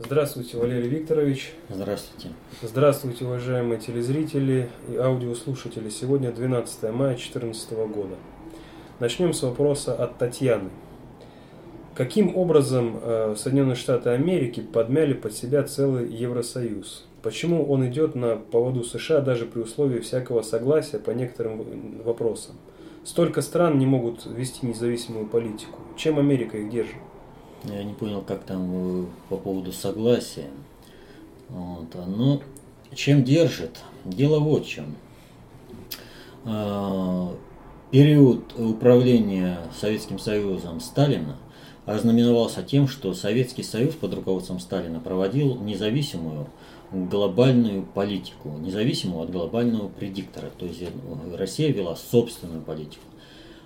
Здравствуйте, Валерий Викторович. Здравствуйте. Здравствуйте, уважаемые телезрители и аудиослушатели. Сегодня 12 мая 2014 года. Начнем с вопроса от Татьяны. Каким образом э, Соединенные Штаты Америки подмяли под себя целый Евросоюз? Почему он идет на поводу США даже при условии всякого согласия по некоторым вопросам? Столько стран не могут вести независимую политику. Чем Америка их держит? Я не понял, как там по поводу согласия. Вот. А, ну, чем держит? Дело вот в чем. А, период управления Советским Союзом Сталина ознаменовался тем, что Советский Союз под руководством Сталина проводил независимую глобальную политику, независимую от глобального предиктора. То есть э, Россия вела собственную политику.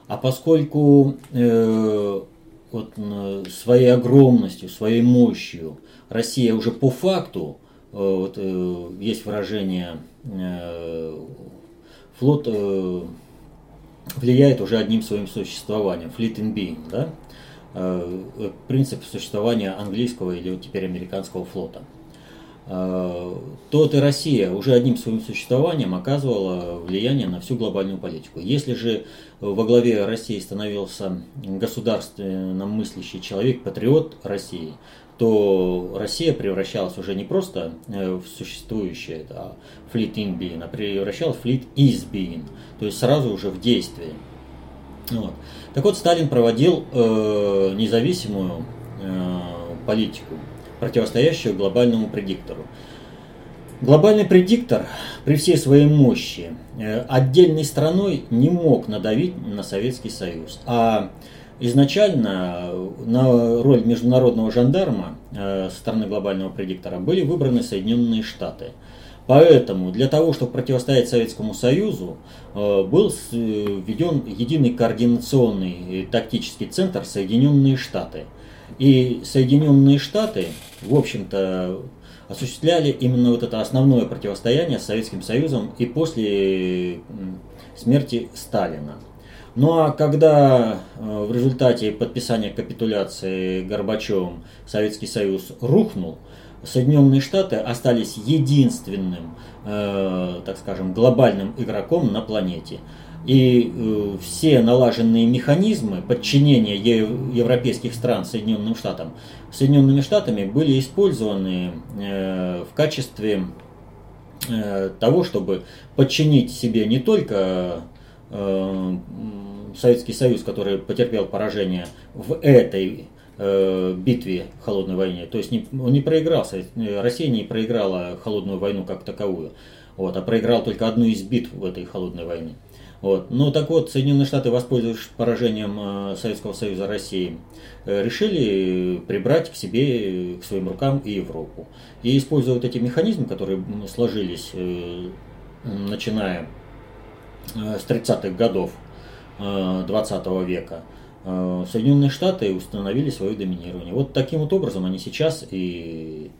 А поскольку э, вот, своей огромностью, своей мощью Россия уже по факту, э, вот, э, есть выражение, э, флот влияет уже одним своим существованием, fleet in being, да? принцип существования английского или вот теперь американского флота – то и Россия уже одним своим существованием оказывала влияние на всю глобальную политику. Если же во главе России становился государственно мыслящий человек, патриот России, то Россия превращалась уже не просто э, в существующее fleet in being, а превращалась в is being, то есть сразу уже в действие. Вот. Так вот, Сталин проводил э, независимую э, политику противостоящую глобальному предиктору. Глобальный предиктор при всей своей мощи э, отдельной страной не мог надавить на Советский Союз. А изначально на роль международного жандарма э, со стороны глобального предиктора были выбраны Соединенные Штаты. Поэтому для того, чтобы противостоять Советскому Союзу, э, был введен единый координационный тактический центр Соединенные Штаты – и Соединенные Штаты, в общем-то, осуществляли именно вот это основное противостояние с Советским Союзом и после смерти Сталина. Ну а когда э, в результате подписания капитуляции Горбачевым Советский Союз рухнул, Соединенные Штаты остались единственным, э, так скажем, глобальным игроком на планете. И э, все налаженные механизмы подчинения европейских стран Соединенным Штатам Соединенными Штатами были использованы э, в качестве э, того, чтобы подчинить себе не только Советский Союз, который потерпел поражение в этой битве в холодной войне. То есть не, он не проиграл, Россия не проиграла холодную войну как таковую, вот, а проиграл только одну из битв в этой холодной войне. Вот. Ну так вот, Соединенные Штаты, воспользовавшись поражением э, Советского Союза России, э, решили прибрать к себе, к своим рукам и Европу. И используя вот эти механизмы, которые сложились, э, начиная с 30-х годов 20 века, Соединенные Штаты установили свое доминирование. Вот таким вот образом они сейчас и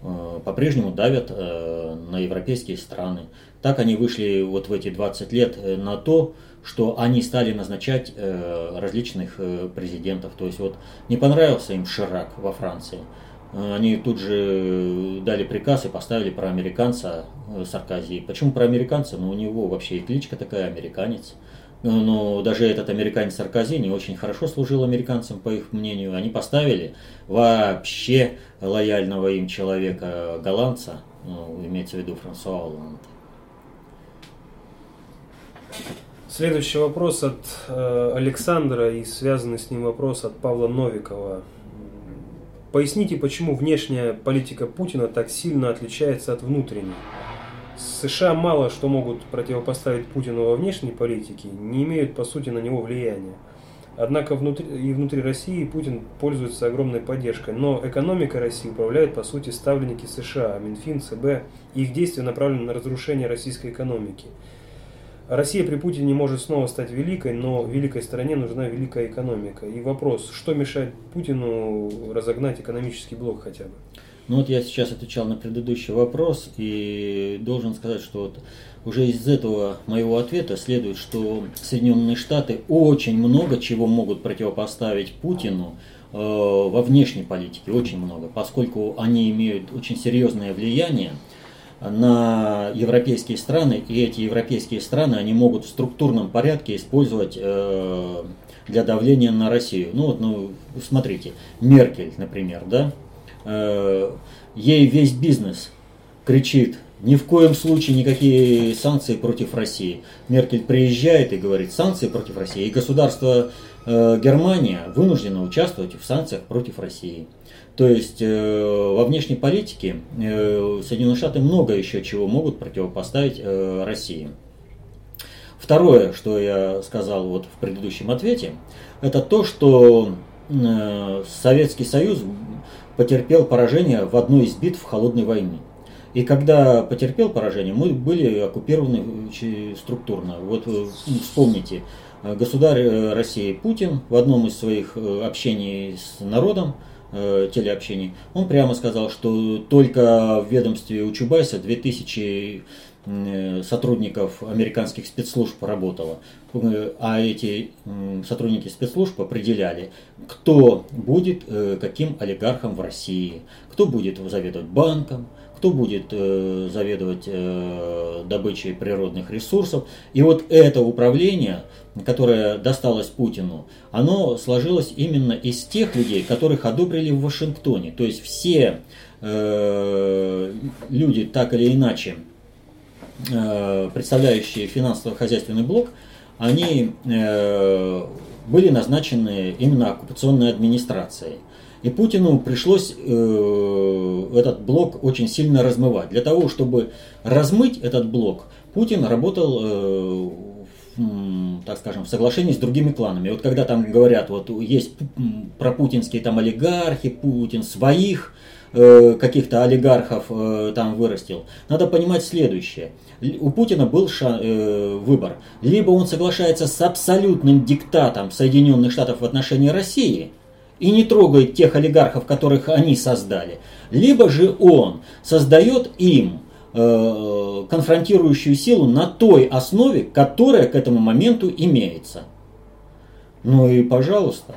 по-прежнему давят на европейские страны. Так они вышли вот в эти 20 лет э, на то, что они стали назначать э, различных э, президентов. То есть вот не понравился им Ширак во Франции. Они тут же дали приказ и поставили про американца Саркози. Почему про американца? Ну, у него вообще и кличка такая, американец. Но даже этот американец Саркози не очень хорошо служил американцам, по их мнению. Они поставили вообще лояльного им человека, голландца, ну, имеется в виду Франсуа Олланд. Следующий вопрос от э, Александра и связанный с ним вопрос от Павла Новикова. Поясните, почему внешняя политика Путина так сильно отличается от внутренней? США мало что могут противопоставить Путину во внешней политике, не имеют по сути на него влияния. Однако внутри, и внутри России Путин пользуется огромной поддержкой. Но экономика России управляют по сути ставленники США, Минфин, ЦБ, их действия направлены на разрушение российской экономики. Россия при Путине не может снова стать великой, но великой стране нужна великая экономика. И вопрос, что мешает Путину разогнать экономический блок хотя бы? Ну вот я сейчас отвечал на предыдущий вопрос и должен сказать, что вот уже из этого моего ответа следует, что Соединенные Штаты очень много чего могут противопоставить Путину э, во внешней политике, очень много, поскольку они имеют очень серьезное влияние на европейские страны, и эти европейские страны они могут в структурном порядке использовать э, для давления на Россию. Ну вот, ну, смотрите, Меркель, например, да, э, ей весь бизнес кричит, ни в коем случае никакие санкции против России. Меркель приезжает и говорит, санкции против России. И государство э, Германия вынуждено участвовать в санкциях против России. То есть э, во внешней политике э, Соединенные Штаты много еще чего могут противопоставить э, России. Второе, что я сказал вот в предыдущем ответе, это то, что э, Советский Союз потерпел поражение в одной из битв холодной войны. И когда потерпел поражение, мы были оккупированы структурно. Вот э, вспомните, э, государь э, России Путин в одном из своих общений с народом э, телеобщений, он прямо сказал, что только в ведомстве у Чубайса 2000 э, сотрудников американских спецслужб работало, э, а эти сотрудники спецслужб определяли, кто будет э, каким олигархом в России, кто будет заведовать банком, кто будет э, заведовать э, добычей природных ресурсов. И вот это управление, которое досталось Путину, оно сложилось именно из тех людей, которых одобрили в Вашингтоне. То есть все э, люди, так или иначе, э, представляющие финансово-хозяйственный блок, они э, были назначены именно оккупационной администрацией. И Путину пришлось э, этот блок очень сильно размывать. Для того, чтобы размыть этот блок, Путин работал, э, так скажем, в соглашении с другими кланами. Вот когда там говорят, вот есть пропутинские там олигархи, Путин своих э, каких-то олигархов э, там вырастил, надо понимать следующее. У Путина был ша, э, выбор. Либо он соглашается с абсолютным диктатом Соединенных Штатов в отношении России – и не трогает тех олигархов, которых они создали. Либо же он создает им конфронтирующую силу на той основе, которая к этому моменту имеется. Ну и пожалуйста.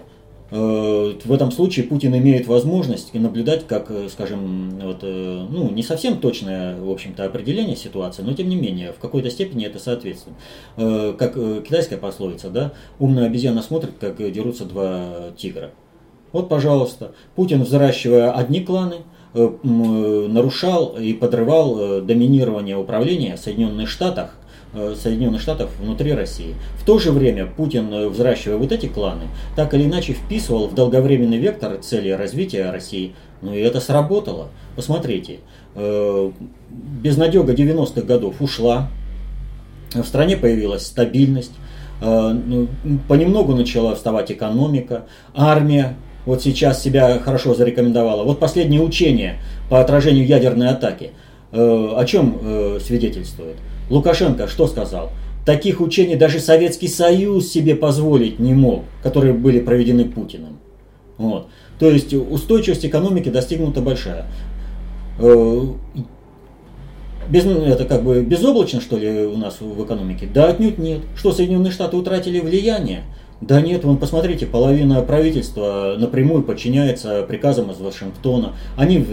Э, в этом случае Путин имеет возможность наблюдать, как, э, скажем, вот, э, ну, не совсем точное, в общем-то, определение ситуации, но тем не менее, в какой-то степени это соответствует. Как китайская пословица, да, умная обезьяна смотрит, как дерутся два тигра. Вот, пожалуйста, Путин, взращивая одни кланы, э, нарушал и подрывал э, доминирование управления Соединенных Штатах, э, Соединенных Штатов внутри России. В то же время Путин, взращивая вот эти кланы, так или иначе вписывал в долговременный вектор цели развития России. Ну и это сработало. Посмотрите, безнадега 90-х годов ушла, в стране появилась стабильность, ну, понемногу начала вставать экономика, армия вот сейчас себя хорошо зарекомендовала. Вот последнее учение по отражению ядерной атаки. Э, о чем э, свидетельствует? Лукашенко что сказал? Таких учений даже Советский Союз себе позволить не мог, которые были проведены Путиным. Вот. То есть устойчивость экономики достигнута большая. Э, без, это как бы безоблачно, что ли, у нас в экономике? Да, отнюдь нет. Что Соединенные Штаты утратили влияние? Да нет, вон посмотрите, половина правительства напрямую подчиняется приказам из Вашингтона. Они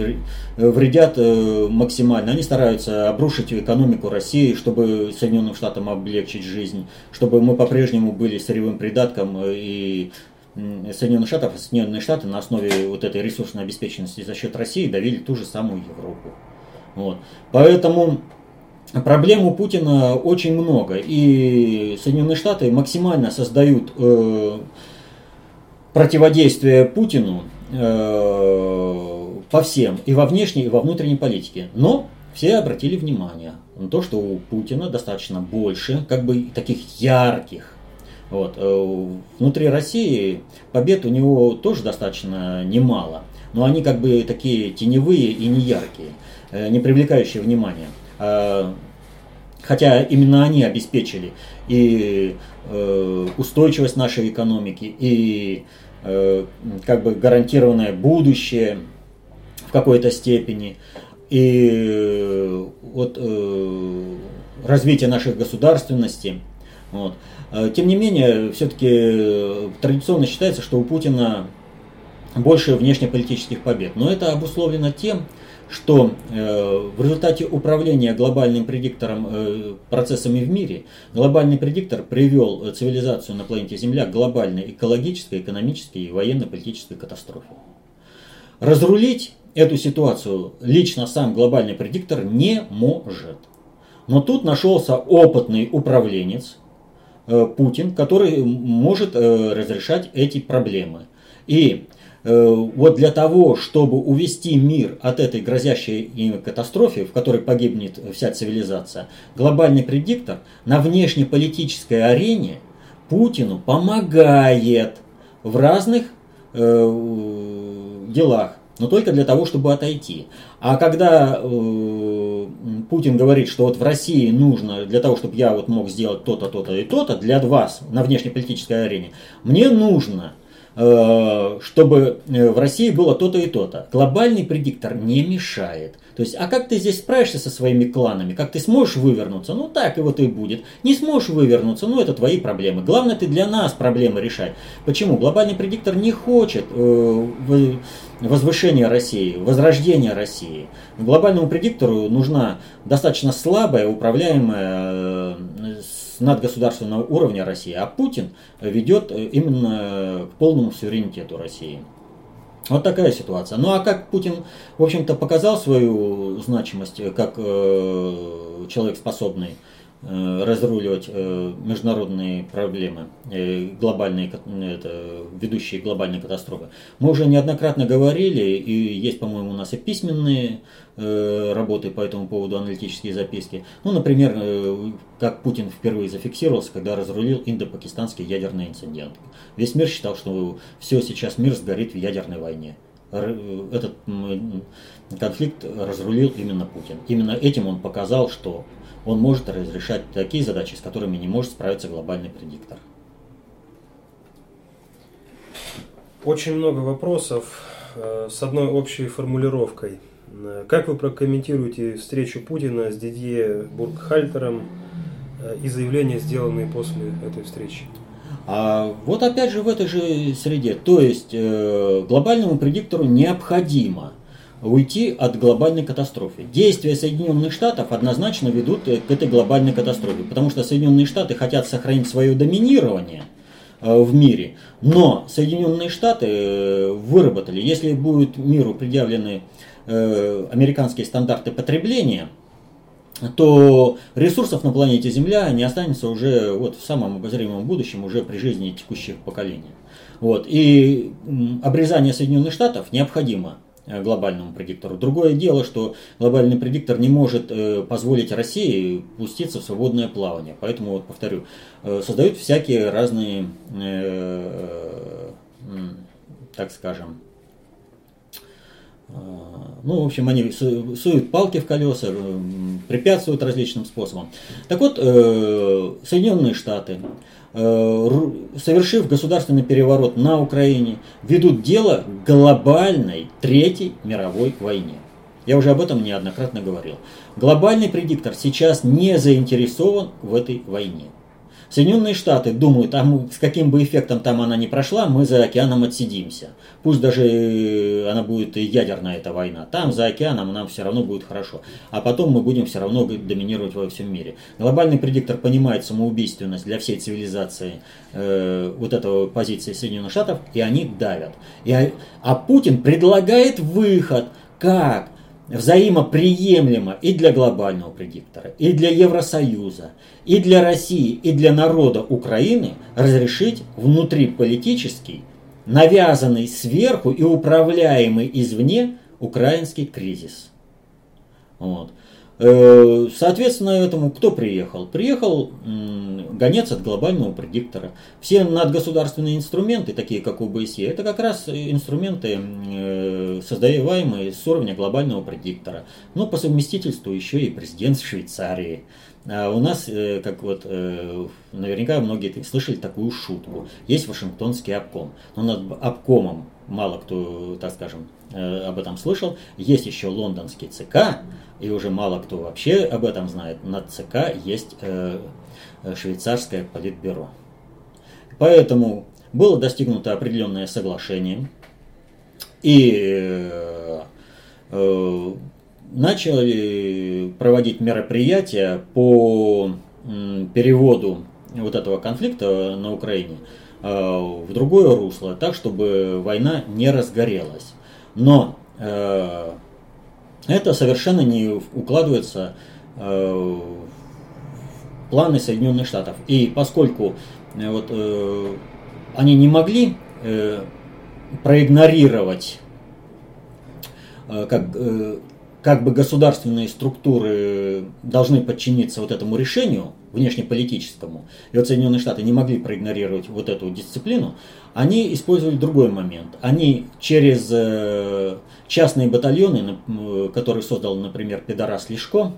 вредят э, максимально, они стараются обрушить экономику России, чтобы Соединенным Штатам облегчить жизнь, чтобы мы по-прежнему были сырьевым придатком э, и Соединенных Штатов, Соединенные Штаты на основе вот этой ресурсной обеспеченности за счет России давили ту же самую Европу. Вот. Поэтому Проблем у Путина очень много, и Соединенные Штаты максимально создают э, противодействие Путину э, по всем, и во внешней, и во внутренней политике. Но все обратили внимание на то, что у Путина достаточно больше как бы таких ярких. Вот. Э, внутри России побед у него тоже достаточно немало, но они как бы такие теневые и неяркие, э, не привлекающие внимания. А, хотя именно они обеспечили и э, устойчивость нашей экономики, и э, как бы гарантированное будущее в какой-то степени, и вот развитие наших государственности. Вот. Тем не менее, все-таки традиционно считается, что у Путина больше внешнеполитических побед. Но это обусловлено тем, что э, в результате управления глобальным предиктором э, процессами в мире, глобальный предиктор привел цивилизацию на планете Земля к глобальной экологической, экономической и военно-политической катастрофе. Разрулить эту ситуацию лично сам глобальный предиктор не может. Но тут нашелся опытный управленец э, Путин, который может э, разрешать эти проблемы. И Э, вот для того, чтобы увести мир от этой грозящей им катастрофе, в которой погибнет вся цивилизация, глобальный предиктор на внешнеполитической арене Путину помогает в разных э, делах, но только для того, чтобы отойти. А когда э, Путин говорит, что вот в России нужно для того, чтобы я вот мог сделать то-то, то-то и то-то для вас на внешнеполитической арене, мне нужно Э, чтобы э, в России было то-то и то-то. Глобальный предиктор не мешает. То есть, а как ты здесь справишься со своими кланами? Как ты сможешь вывернуться? Ну так и вот и будет. Не сможешь вывернуться, ну это твои проблемы. Главное, ты для нас проблемы решай. Почему? Глобальный предиктор не хочет э, возвышения России, возрождения России. Глобальному предиктору нужна достаточно слабая, управляемая надгосударственного уровня России, а Путин ведет э, именно к полному суверенитету России. Вот такая ситуация. Ну а как Путин, в общем-то, показал свою значимость э, как э, человек способный разруливать э, международные проблемы, э, глобальные, это, ведущие глобальные катастрофы. Мы уже неоднократно говорили, и есть, по-моему, у нас и письменные работы по этому поводу, аналитические записки. Ну, например, как Путин впервые зафиксировался, когда разрулил индо-пакистанский ядерный инцидент. Весь мир считал, что все, сейчас мир сгорит в ядерной войне. Этот конфликт разрулил именно Путин. Именно этим он показал, что он может разрешать такие задачи, с которыми не может справиться глобальный предиктор. Очень много вопросов э, с одной общей формулировкой. Э, как вы прокомментируете встречу Путина с Дидье Бургхальтером э, и заявления, сделанные после этой встречи? А вот опять же в этой же среде. То есть э, глобальному предиктору необходимо уйти от глобальной катастрофы. Действия Соединенных Штатов однозначно ведут к этой глобальной катастрофе, потому что Соединенные Штаты хотят сохранить свое доминирование э, в мире, но Соединенные Штаты э, выработали, если будут миру предъявлены э, американские стандарты потребления, то ресурсов на планете Земля не останется уже вот в самом обозримом будущем, уже при жизни текущих поколений. Вот. И обрезание Соединенных Штатов необходимо Э, глобальному предиктору. Другое дело, что глобальный предиктор не может э, позволить России пуститься в свободное плавание. Поэтому, вот повторю, э, создают всякие разные, так скажем, ну, в общем, они суют палки в колеса, препятствуют различным способом. Так вот, Соединенные Штаты Э, совершив государственный переворот на Украине, ведут дело глобальной Третьей мировой войне. Я уже об этом неоднократно говорил. Глобальный предиктор сейчас не заинтересован в этой войне. Соединенные Штаты думают, а мы, с каким бы эффектом там она ни прошла, мы за океаном отсидимся. Пусть даже э, она будет ядерная эта война. Там за океаном нам все равно будет хорошо. А потом мы будем все равно доминировать во всем мире. Глобальный предиктор понимает самоубийственность для всей цивилизации э, вот этого позиции Соединенных Штатов, и они давят. И, а Путин предлагает выход, как взаимоприемлемо и для глобального предиктора, и для Евросоюза, и для России, и для народа Украины разрешить внутриполитический, навязанный сверху и управляемый извне украинский кризис. Вот. Э, соответственно, этому кто приехал? Приехал гонец от глобального предиктора. Все надгосударственные инструменты, такие как ОБСЕ, это как раз инструменты, э, создаваемые с уровня глобального предиктора. Но по совместительству еще и президент Швейцарии. А у нас, э, как вот наверняка многие слышали такую шутку. Есть Вашингтонский обком. Но над обкомом мало кто, так скажем, об этом слышал. Есть еще лондонский ЦК, и уже мало кто вообще об этом знает. Над ЦК есть швейцарское политбюро. Поэтому было достигнуто определенное соглашение, и э, э, начали проводить мероприятия по переводу вот этого конфликта на Украине э, в другое русло, так, чтобы война не разгорелась. Но это совершенно не укладывается в планы Соединенных Штатов. И поскольку вот, они не могли проигнорировать э, как, э, как бы государственные структуры должны подчиниться вот этому решению внешнеполитическому, и вот Соединенные Штаты не могли проигнорировать вот эту дисциплину, они использовали другой момент. Они через э, частные батальоны, которые создал, например, Педорас Лешко,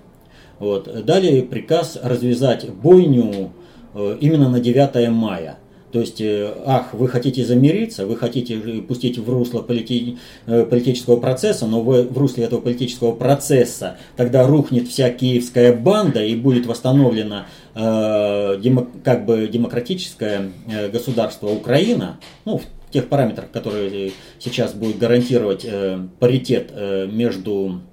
вот, дали приказ развязать бойню именно на 9 мая – то есть, э, ах, вы хотите замириться, вы хотите пустить в русло полити... Э, политического процесса, но вы в русле этого политического процесса тогда рухнет вся киевская банда и будет восстановлено э, демо... как бы демократическое э, государство Украина, ну, в тех параметрах, которые сейчас будут гарантировать э, паритет э, между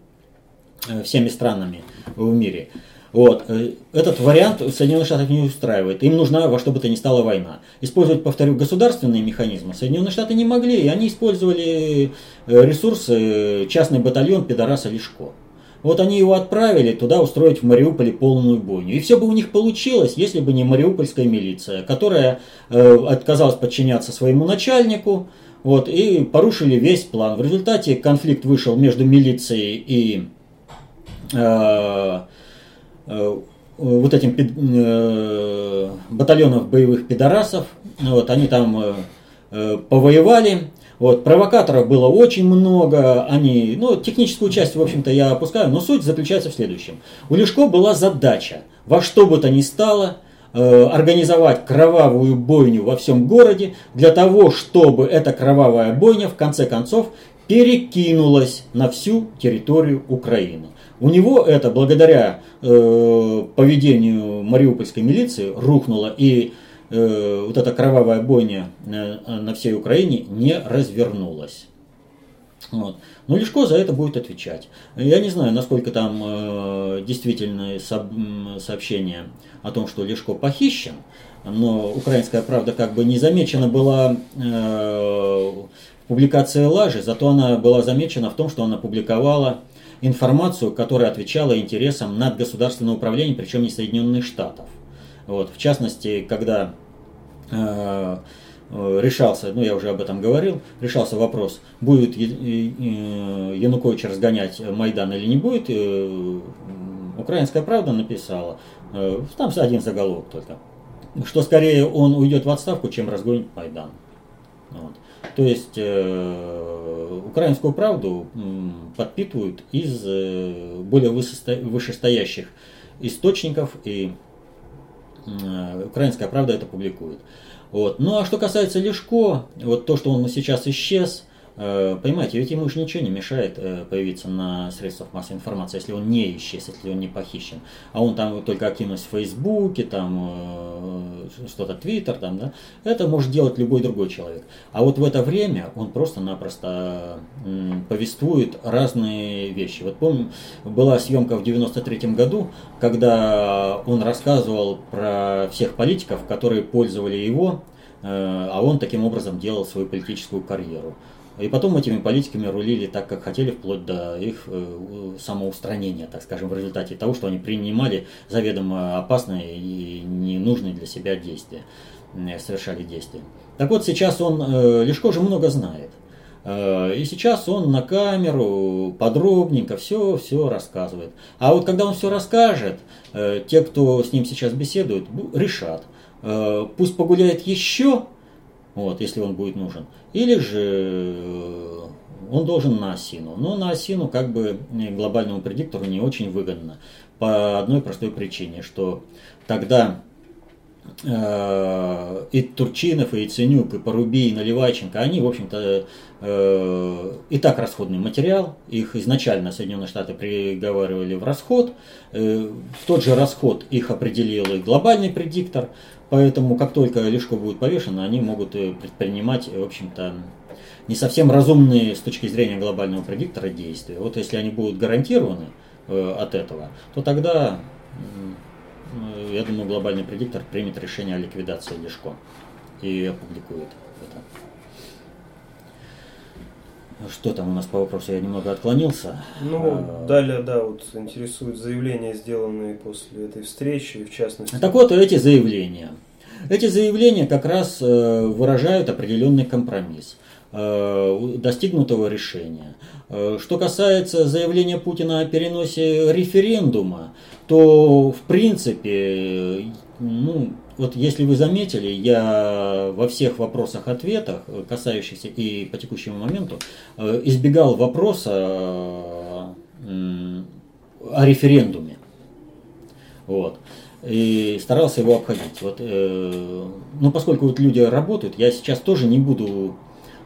э, всеми странами в мире. Вот. Э, этот вариант Соединенных Штатов не устраивает. Им нужна во что бы то ни стала война. Использовать, повторю, государственные механизмы Соединенные Штаты не могли, и они использовали э, ресурсы частный батальон Педораса Лешко. Вот они его отправили туда устроить в Мариуполе полную бойню. И все бы у них получилось, если бы не мариупольская милиция, которая э, отказалась подчиняться своему начальнику, вот, и порушили весь план. В результате конфликт вышел между милицией и э, Э, вот этим э, батальонов боевых пидорасов. Вот, они там э, повоевали. Вот, провокаторов было очень много, они, ну, техническую часть, в общем-то, я опускаю, но суть заключается в следующем. У Лешко была задача во что бы то ни стало э, организовать кровавую бойню во всем городе для того, чтобы эта кровавая бойня в конце концов перекинулась на всю территорию Украины. У него это благодаря э, поведению мариупольской милиции рухнуло, и э, вот эта кровавая бойня э, на всей Украине не развернулась. Вот. Но Лешко за это будет отвечать. Я не знаю, насколько там э, действительно со- сообщение о том, что Лешко похищен, но украинская правда как бы не замечена была э, публикация лажи, зато она была замечена в том, что она публиковала информацию, которая отвечала интересам надгосударственного управления, причем не Соединенных Штатов. Вот, в частности, когда э, э, решался, ну я уже об этом говорил, решался вопрос, будет Янукович разгонять Майдан или не будет, э, Украинская правда написала, э, там один заголовок только, что скорее он уйдет в отставку, чем разгонит Майдан. Вот. То есть э, украинскую правду подпитывают из э, более вышестоящих источников, и э, украинская правда это публикует. Вот. Ну а что касается Лешко, вот то, что он сейчас исчез, Э, понимаете, ведь ему же ничего не мешает э, появиться на средствах массовой информации, если он не исчез, если он не похищен. А он там только активность в Фейсбуке, там э, что-то Твиттер, там, да, это может делать любой другой человек. А вот в это время он просто-напросто повествует разные вещи. Вот помню, была съемка в 93 году, когда он рассказывал про всех политиков, которые пользовали его, а он таким образом делал свою политическую карьеру. И потом этими политиками рулили так, как хотели, вплоть до их э, самоустранения, так скажем, в результате того, что они принимали заведомо опасные и ненужные для себя действия, э, совершали действия. Так вот, сейчас он, э, Лешко же много знает. И сейчас он на камеру подробненько все, все рассказывает. А вот когда он все расскажет, те, кто с ним сейчас беседует, решат, пусть погуляет еще, вот, если он будет нужен. Или же э, он должен на осину. Но на осину как бы глобальному предиктору не очень выгодно. По одной простой причине, что тогда э, и Турчинов, и Ценюк, и Порубий, и Наливайченко, они, в общем-то, э, и так расходный материал. Их изначально Соединенные Штаты приговаривали в расход. Э, в тот же расход их определил и глобальный предиктор. Поэтому, как только Лешко будет повешен, они могут э, предпринимать, в общем-то, не совсем разумные с точки зрения глобального предиктора действия. Вот если они будут гарантированы э, от этого, то тогда, э, я думаю, глобальный предиктор примет решение о ликвидации Лешко и опубликует это. Что там у нас по вопросу? Я немного отклонился. Ну, а... далее, да, вот интересуют заявления, сделанные после этой встречи, в частности. Так вот, эти заявления. Эти заявления как раз э, выражают определенный компромисс. Э, достигнутого решения. Э, что касается заявления Путина о переносе референдума, то в принципе, ну, вот если вы заметили, я во всех вопросах-ответах, касающихся и по текущему моменту, э, избегал вопроса о референдуме. Вот. И старался его обходить. Вот, э, ну, поскольку вот люди работают, я сейчас тоже не буду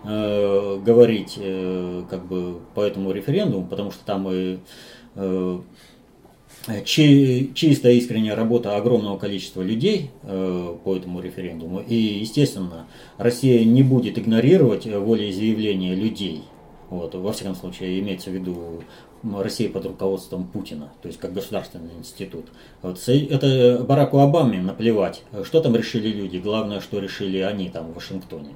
э, говорить э, как бы по этому референдуму, потому что там и э, чи, чистая искренняя работа огромного количества людей э, по этому референдуму. И, естественно, Россия не будет игнорировать волеизъявления людей. Вот, во всяком случае, имеется в виду Россия под руководством Путина, то есть как государственный институт. Вот, это Бараку Обаме наплевать, что там решили люди, главное, что решили они там в Вашингтоне.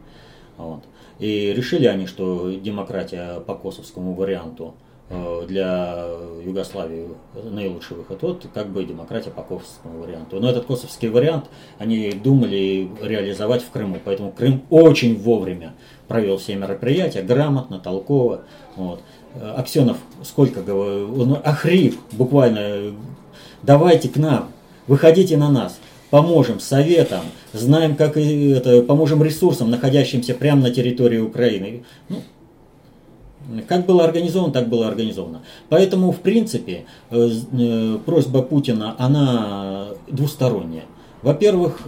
Вот. И решили они, что демократия по косовскому варианту э, для Югославии наилучший выход. Вот как бы демократия по косовскому варианту. Но этот косовский вариант они думали реализовать в Крыму. Поэтому Крым очень вовремя провел все мероприятия, грамотно, толково. Вот. Аксенов сколько говорил, он охрип буквально, давайте к нам, выходите на нас поможем советам, знаем, как это, поможем ресурсам, находящимся прямо на территории Украины. Ну, как было организовано, так было организовано. Поэтому, в принципе, э, э, просьба Путина, она двусторонняя. Во-первых,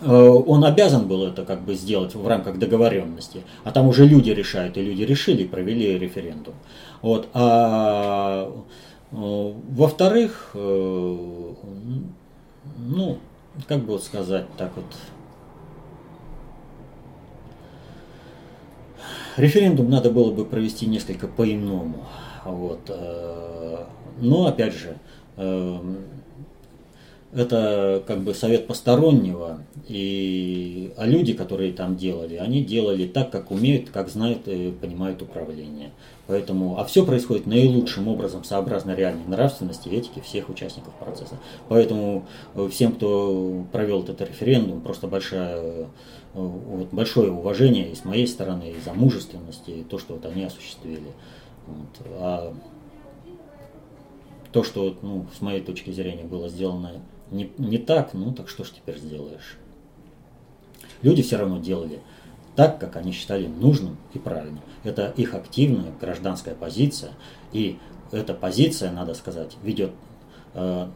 э, он обязан был это как бы сделать в рамках договоренности, а там уже люди решают, и люди решили, провели референдум. Вот. А во-вторых, ну, как бы вот сказать так вот, референдум надо было бы провести несколько по-иному. Вот. Э, но, опять же, э, это как бы совет постороннего, и, а люди, которые там делали, они делали так, как умеют, как знают и понимают управление. Поэтому, а все происходит наилучшим образом, сообразно реальной нравственности и этике всех участников процесса. Поэтому э, всем, кто провел этот референдум, просто большое, э, вот, большое уважение и с моей стороны, и за мужественность, и то, что вот они осуществили. Вот. А то, что ну, с моей точки зрения было сделано не, не так, ну так что ж теперь сделаешь? Люди все равно делали так, как они считали нужным и правильным. Это их активная гражданская позиция, и эта позиция, надо сказать, ведет э,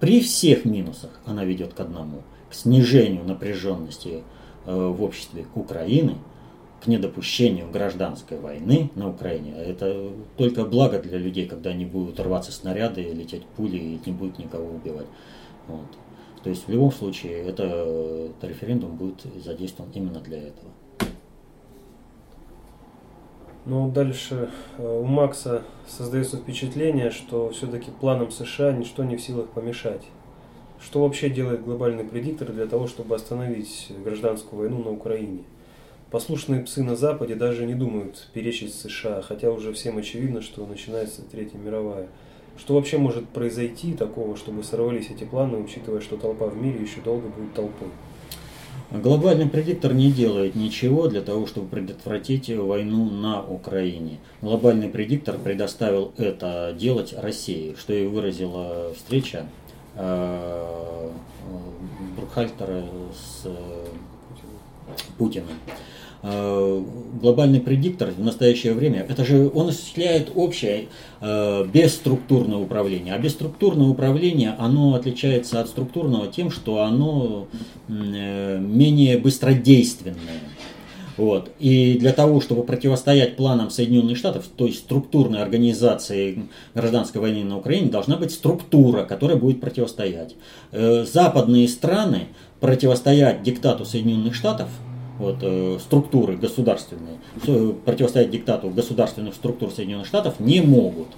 при всех минусах, она ведет к одному, к снижению напряженности э, в обществе Украины, к недопущению гражданской войны на Украине. Это только благо для людей, когда не будут рваться снаряды, лететь пули и не будет никого убивать. Вот. То есть в любом случае это, это референдум будет задействован именно для этого. Ну, дальше э, у Макса создается впечатление, что все-таки планам США ничто не в силах помешать. Что вообще делает глобальный предиктор для того, чтобы остановить гражданскую войну на Украине? Послушные псы на Западе даже не думают перечить США, хотя уже всем очевидно, что начинается Третья мировая. Что вообще может произойти такого, чтобы сорвались эти планы, учитывая, что толпа в мире еще долго будет толпой? Глобальный предиктор не делает ничего для того, чтобы предотвратить войну на Украине. Глобальный предиктор предоставил это делать России, что и выразила встреча э, Брукхальтера с Путиным. Э, глобальный предиктор в настоящее время, это же он осуществляет общее э, бесструктурное управление. А бесструктурное управление, оно отличается от структурного тем, что оно э, менее быстродейственное. Вот. И для того, чтобы противостоять планам Соединенных Штатов, то есть структурной организации гражданской войны на Украине, должна быть структура, которая будет противостоять. Западные страны противостоять диктату Соединенных Штатов, вот, э, структуры государственные, противостоять диктату государственных структур Соединенных Штатов не могут.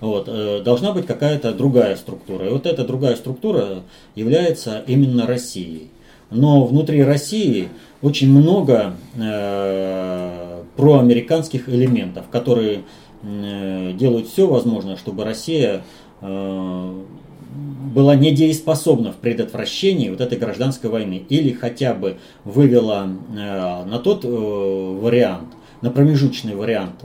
Вот, э, должна быть какая-то другая структура. И вот эта другая структура является именно Россией. Но внутри России очень много э, проамериканских элементов, которые э, делают все возможное, чтобы Россия э, была недееспособна в предотвращении вот этой гражданской войны или хотя бы вывела э, на тот э, вариант, на промежуточный вариант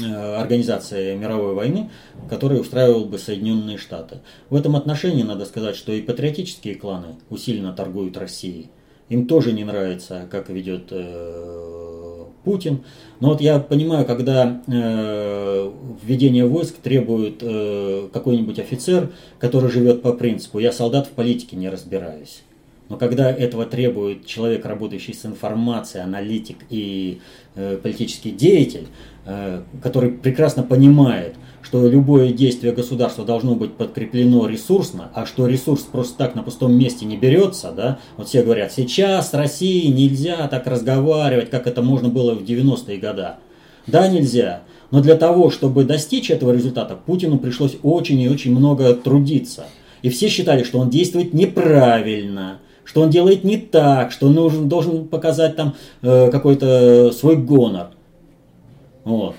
э, организации мировой войны, который устраивал бы Соединенные Штаты. В этом отношении надо сказать, что и патриотические кланы усиленно торгуют Россией. Им тоже не нравится, как ведет э, Путин. Но вот я понимаю, когда э, введение войск требует э, какой-нибудь офицер, который живет по принципу «я солдат в политике не разбираюсь». Но когда этого требует человек, работающий с информацией, аналитик и э, политический деятель, э, который прекрасно понимает, что любое действие государства должно быть подкреплено ресурсно, а что ресурс просто так на пустом месте не берется, да, вот все говорят, сейчас России нельзя так разговаривать, как это можно было в 90-е годы. Да, нельзя, но для того, чтобы достичь этого результата, Путину пришлось очень и очень много трудиться. И все считали, что он действует неправильно, что он делает не так, что он должен, должен показать там э, какой-то свой гонор. Вот.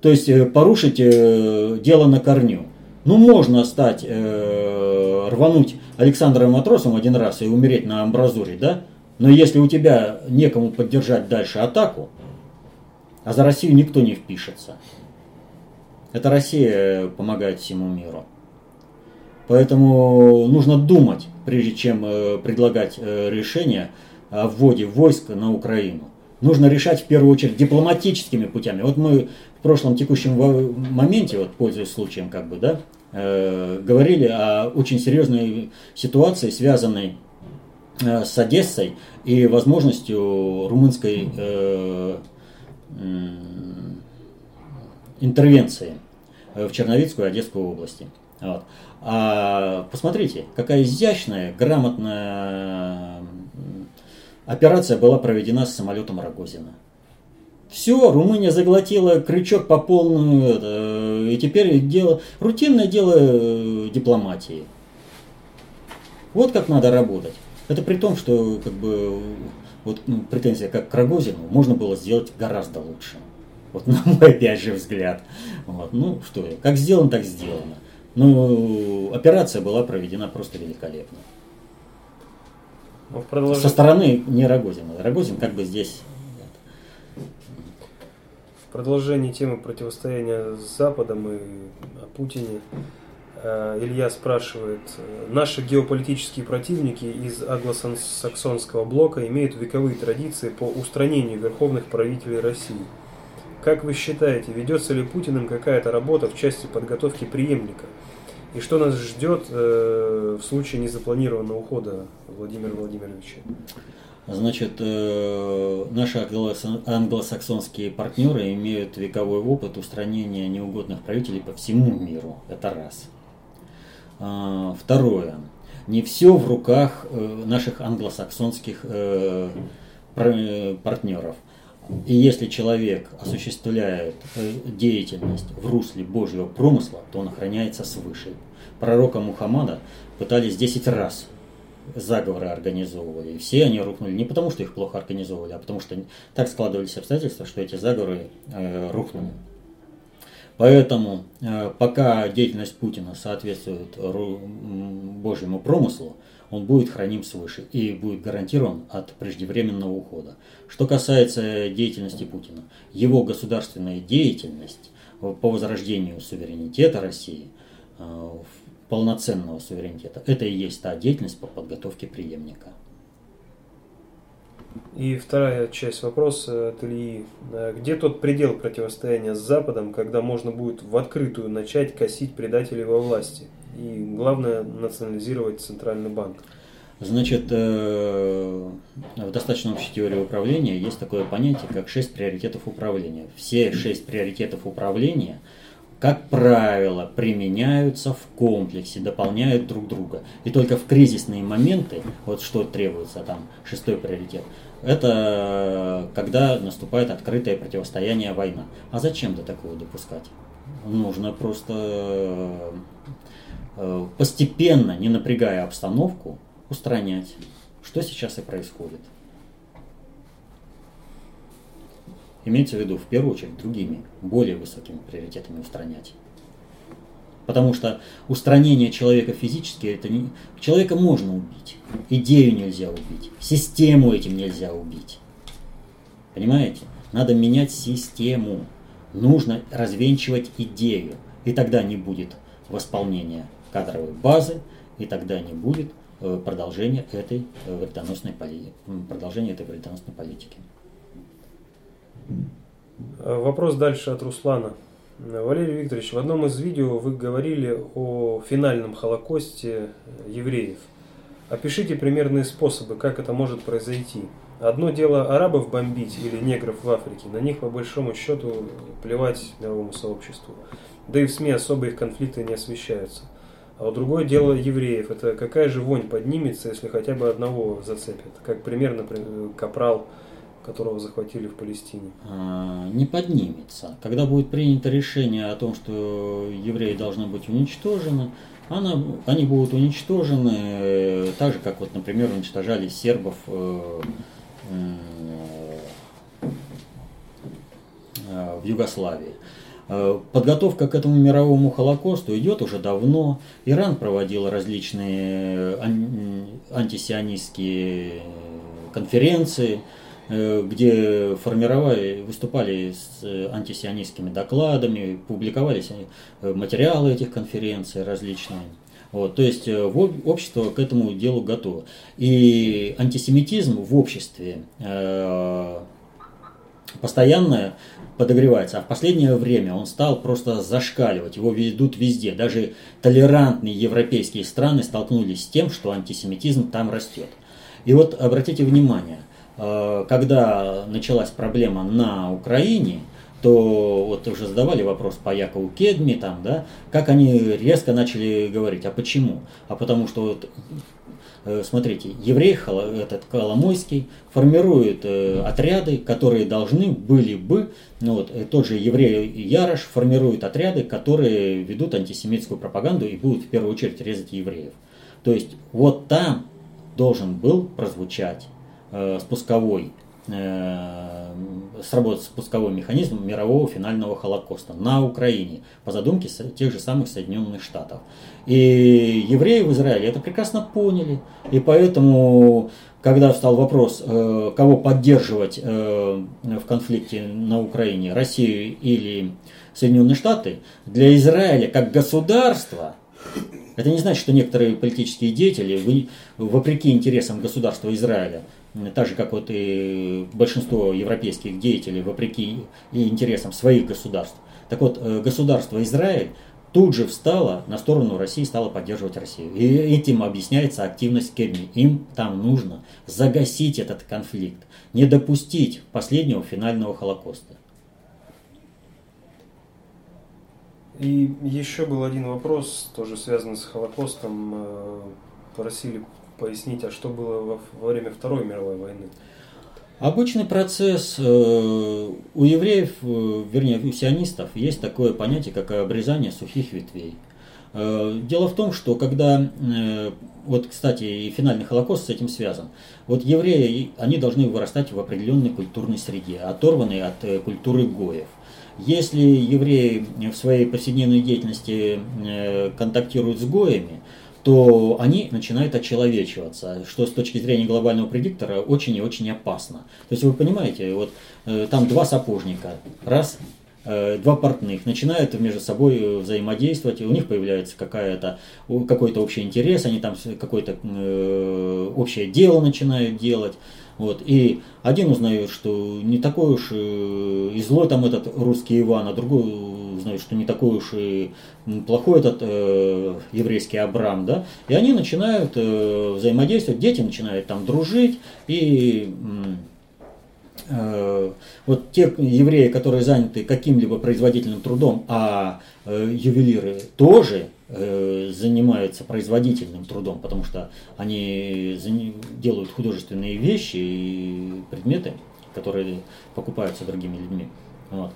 То есть э, порушить э, дело на корню. Ну, можно стать, э, рвануть Александром Матросом один раз и умереть на амбразуре, да? Но если у тебя некому поддержать дальше атаку, а за Россию никто не впишется. Это Россия помогает всему миру. Поэтому нужно думать, прежде чем предлагать решение о вводе войск на Украину. Нужно решать в первую очередь дипломатическими путями. Вот мы в прошлом текущем моменте, вот пользуясь случаем, как бы, да, э, говорили о очень серьезной ситуации, связанной э, с Одессой и возможностью румынской э, интервенции в Черновицкую и Одесскую области. Вот. А посмотрите, какая изящная, грамотная операция была проведена с самолетом Рогозина. Все, Румыния заглотила крючок по полную, это, и теперь дело, рутинное дело э, дипломатии. Вот как надо работать. Это при том, что как бы вот ну, претензия как к Рогозину можно было сделать гораздо лучше. Вот на мой опять же взгляд. Вот, ну что, как сделано, так сделано. Но операция была проведена просто великолепно. Продолж... Со стороны не Рогозина. Рогозин как бы здесь продолжении темы противостояния с Западом и о Путине, э, Илья спрашивает, наши геополитические противники из англосаксонского блока имеют вековые традиции по устранению верховных правителей России. Как вы считаете, ведется ли Путиным какая-то работа в части подготовки преемника? И что нас ждет э, в случае незапланированного ухода Владимира Владимировича? Значит, э, наши англосаксонские партнеры имеют вековой опыт устранения неугодных правителей по всему миру. Это раз. А, второе. Не все в руках э, наших англосаксонских э, партнеров. И если человек осуществляет деятельность в русле Божьего промысла, то он охраняется свыше. Пророка Мухаммада пытались 10 раз заговоры организовывали. И все они рухнули не потому, что их плохо организовывали, а потому что так складывались обстоятельства, что эти заговоры э, рухнули. Поэтому э, пока деятельность Путина соответствует Божьему промыслу, он будет храним свыше и будет гарантирован от преждевременного ухода. Что касается деятельности Путина, его государственная деятельность по возрождению суверенитета России э, полноценного суверенитета. Это и есть та деятельность по подготовке преемника. И вторая часть вопроса от Ильи. Э, где тот предел противостояния с Западом, когда можно будет в открытую начать косить предателей во власти? И главное, национализировать Центральный банк. Значит, э, в достаточно общей теории управления есть такое понятие, как шесть приоритетов управления. Все шесть приоритетов управления, как правило, применяются в комплексе, дополняют друг друга. И только в кризисные моменты, вот что требуется там, шестой приоритет, это когда наступает открытое противостояние война. А зачем до такого допускать? Нужно просто э, постепенно, не напрягая обстановку, устранять, что сейчас и происходит. Имеется в виду, в первую очередь, другими, более высокими приоритетами устранять. Потому что устранение человека физически, это не... человека можно убить, идею нельзя убить, систему этим нельзя убить. Понимаете? Надо менять систему. Нужно развенчивать идею. И тогда не будет восполнения кадровой базы, и тогда не будет Э, продолжение этой э, вредоносной политики. Продолжение этой вредоносной политики. Э, вопрос дальше от Руслана. Валерий Викторович, в одном из видео вы говорили о финальном холокосте евреев. Опишите примерные способы, как это может произойти. Одно дело арабов бомбить или негров в Африке, на них по большому счету плевать мировому сообществу. Да и в СМИ особо их конфликты не освещаются. А вот другое дело евреев. Это какая же вонь поднимется, если хотя бы одного зацепят? Как примерно капрал, которого захватили в Палестине. А, не поднимется. Когда будет принято решение о том, что евреи должны быть уничтожены, она, они будут уничтожены э, так же, как, вот, например, уничтожали сербов э, э, в Югославии. Подготовка к этому мировому Холокосту идет уже давно. Иран проводил различные антисионистские конференции, где формировали, выступали с антисионистскими докладами, публиковались материалы этих конференций различные. Вот, то есть общество к этому делу готово. И антисемитизм в обществе э, постоянно подогревается. А в последнее время он стал просто зашкаливать, его ведут везде. Даже толерантные европейские страны столкнулись с тем, что антисемитизм там растет. И вот обратите внимание, э, когда началась проблема на Украине, то вот уже задавали вопрос по Якову Кедми, там, да, как они резко начали говорить, а почему? А потому что вот Э, смотрите, еврей этот Коломойский формирует э, отряды, которые должны были бы, ну вот э, тот же еврей Ярош формирует отряды, которые ведут антисемитскую пропаганду и будут в первую очередь резать евреев. То есть вот там должен был прозвучать э, спусковой э, сработать спусковой механизм мирового финального Холокоста на Украине по задумке тех же самых Соединенных Штатов. И евреи в Израиле это прекрасно поняли. И поэтому, когда встал вопрос, э, кого поддерживать э, в конфликте на Украине, Россию или Соединенные Штаты, для Израиля как государства это не значит, что некоторые политические деятели, вопреки интересам государства Израиля, так же как вот и большинство европейских деятелей, вопреки интересам своих государств, так вот, э, государство Израиль тут же встала на сторону России, стала поддерживать Россию. И этим объясняется активность Кельми. Им там нужно загасить этот конфликт, не допустить последнего финального Холокоста. И еще был один вопрос, тоже связанный с Холокостом. Э, просили пояснить, а что было во, во время Второй мировой войны? Обычный процесс э, у евреев, э, вернее у сионистов, есть такое понятие, как обрезание сухих ветвей. Э, дело в том, что когда, вот, кстати, и финальный Холокост с этим связан, вот евреи, они должны вырастать в определенной культурной среде, оторванной от культуры гоев. Если евреи в своей повседневной деятельности контактируют с гоями, то они начинают очеловечиваться, что с точки зрения глобального предиктора очень и очень опасно. То есть вы понимаете, вот э, там два сапожника, раз, э, два портных начинают между собой взаимодействовать, и у них появляется какая-то, какой-то общий интерес, они там какое-то э, общее дело начинают делать. Вот. И один узнает, что не такой уж и злой там этот русский Иван, а другой узнает, что не такой уж и плохой этот э, еврейский Абрам, да, и они начинают э, взаимодействовать, дети начинают там дружить, и э, вот те евреи, которые заняты каким-либо производительным трудом, а э, ювелиры тоже э, занимаются производительным трудом, потому что они делают художественные вещи и предметы, которые покупаются другими людьми. Вот.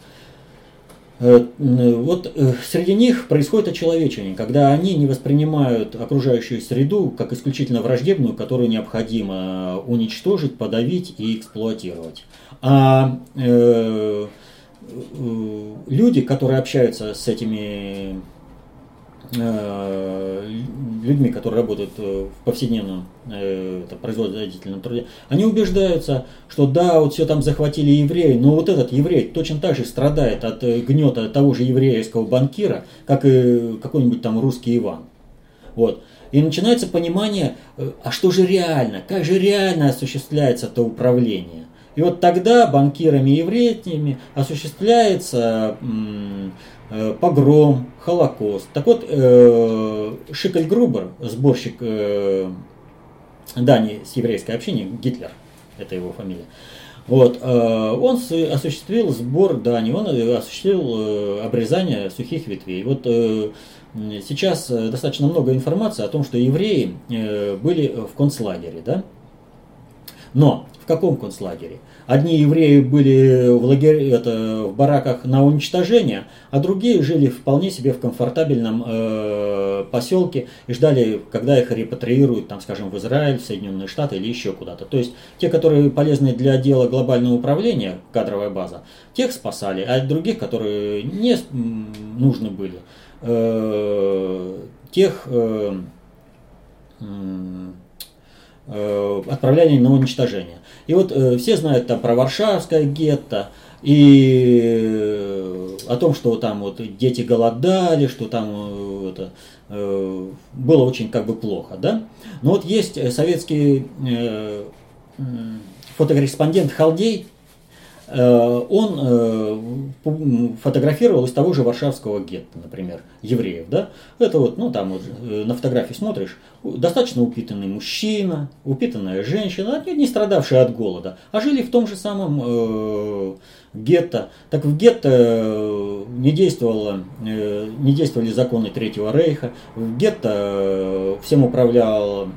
Э, вот э, среди них происходит очеловечивание, когда они не воспринимают окружающую среду как исключительно враждебную, которую необходимо уничтожить, подавить и эксплуатировать. А э, э люди, которые общаются с этими Э, людьми, которые работают э, в повседневном э, производительном труде, они убеждаются, что да, вот все там захватили евреи, но вот этот еврей точно так же страдает от гнета того же еврейского банкира, как и какой-нибудь там русский Иван. Вот. И начинается понимание, а что же реально, как же реально осуществляется это управление. И вот тогда банкирами и евреями осуществляется Э, погром, Холокост. Так вот, э, Шикель Грубер, сборщик э, Дании с еврейской общины, Гитлер, это его фамилия, вот, он осуществил сбор Дани, он осуществил обрезание сухих ветвей. Вот сейчас достаточно много информации о том, что евреи были в концлагере, да? Но в каком концлагере? Одни евреи были в, лагере, это, в бараках на уничтожение, а другие жили вполне себе в комфортабельном э, поселке и ждали, когда их репатриируют, там, скажем, в Израиль, в Соединенные Штаты или еще куда-то. То есть те, которые полезны для дела глобального управления, кадровая база, тех спасали, а других, которые не нужны были, э, тех э, э, отправляли на уничтожение. И вот э, все знают там про Варшавское гетто, и э, о том, что там вот дети голодали, что там э, это, э, было очень как бы плохо, да. Но вот есть советский э, фотокорреспондент Халдей, Э, он э, фотографировал из того же Варшавского гетто, например, евреев, да, это вот, ну, там вот э, на фотографии смотришь, достаточно упитанный мужчина, упитанная женщина, не страдавшая от голода, а жили в том же самом э, гетто. Так в гетто не, действовало, э, не действовали законы Третьего Рейха, в гетто всем управляла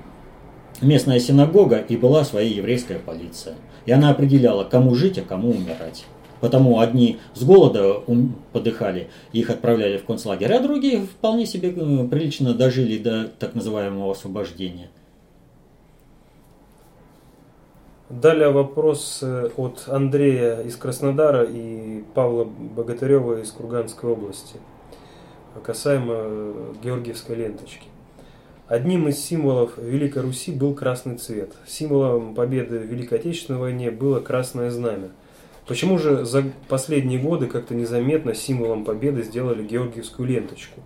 местная синагога и была своя еврейская полиция. И она определяла, кому жить, а кому умирать. Потому одни с голода подыхали, их отправляли в концлагерь, а другие вполне себе э, прилично дожили до так называемого освобождения. Далее вопрос э, от Андрея из Краснодара и Павла Богатырева из Курганской области касаемо э, Георгиевской ленточки. Одним из символов Великой Руси был красный цвет. Символом победы в Великой Отечественной войне было красное знамя. Почему же за последние годы как-то незаметно символом победы сделали Георгиевскую ленточку?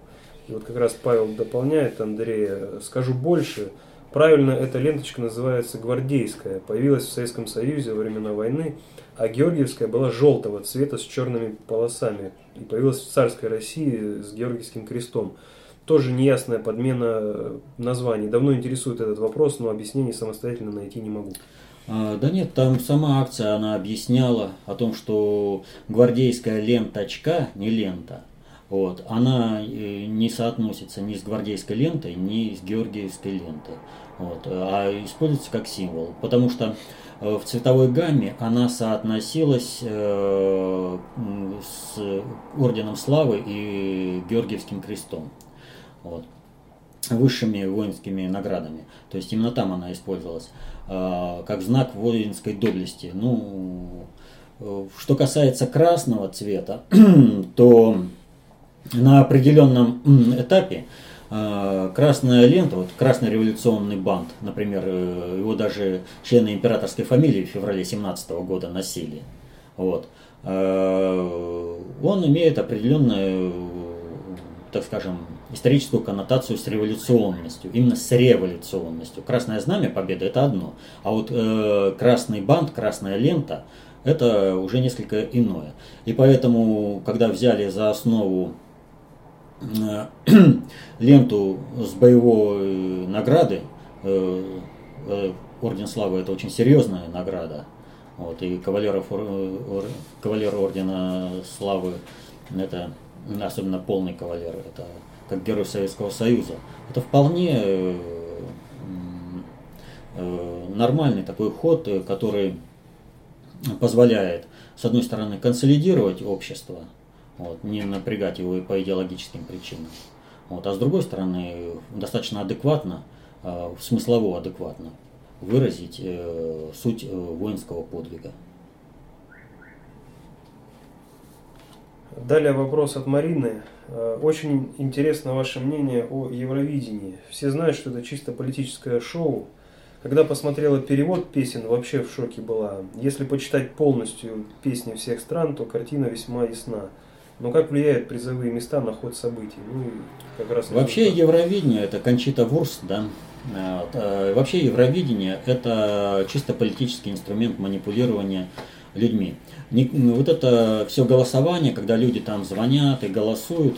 И вот как раз Павел дополняет Андрея. Скажу больше. Правильно, эта ленточка называется гвардейская. Появилась в Советском Союзе во времена войны, а Георгиевская была желтого цвета с черными полосами. И появилась в царской России с Георгиевским крестом. Тоже неясная подмена э, названий. Давно интересует этот вопрос, но объяснений самостоятельно найти не могу. А, да нет, там сама акция, она объясняла о том, что гвардейская ленточка, не лента, вот, она э, не соотносится ни с гвардейской лентой, ни с георгиевской лентой, вот, а используется как символ, потому что э, в цветовой гамме она соотносилась с орденом славы и георгиевским крестом вот, высшими воинскими наградами. То есть именно там она использовалась э, как знак воинской доблести. Ну, э, что касается красного цвета, то на определенном этапе э, красная лента, вот красный революционный бант, например, э, его даже члены императорской фамилии в феврале 17 года носили. Вот. Э, он имеет определенную, так скажем, историческую коннотацию с революционностью, именно с революционностью. Красное знамя победы это одно, а вот э, красный бант, красная лента это уже несколько иное. И поэтому, когда взяли за основу э, ленту с боевой награды, э, э, Орден Славы это очень серьезная награда, вот, и кавалеров, кавалер Ордена Славы это особенно полный кавалер, это как герой Советского Союза. Это вполне нормальный такой ход, который позволяет, с одной стороны, консолидировать общество, вот, не напрягать его по идеологическим причинам, вот, а с другой стороны, достаточно адекватно, э, смыслово адекватно выразить э, суть э, воинского подвига. Далее вопрос от Марины. Э, очень интересно ваше мнение о Евровидении. Все знают, что это чисто политическое шоу, когда посмотрела перевод песен, вообще в шоке была. Если почитать полностью песни всех стран, то картина весьма ясна. Но как влияют призовые места на ход событий? Ну, как раз вообще Евровидение это Кончита Вурст, да? Э, вообще Евровидение это чисто политический инструмент манипулирования людьми. Вот это все голосование, когда люди там звонят и голосуют,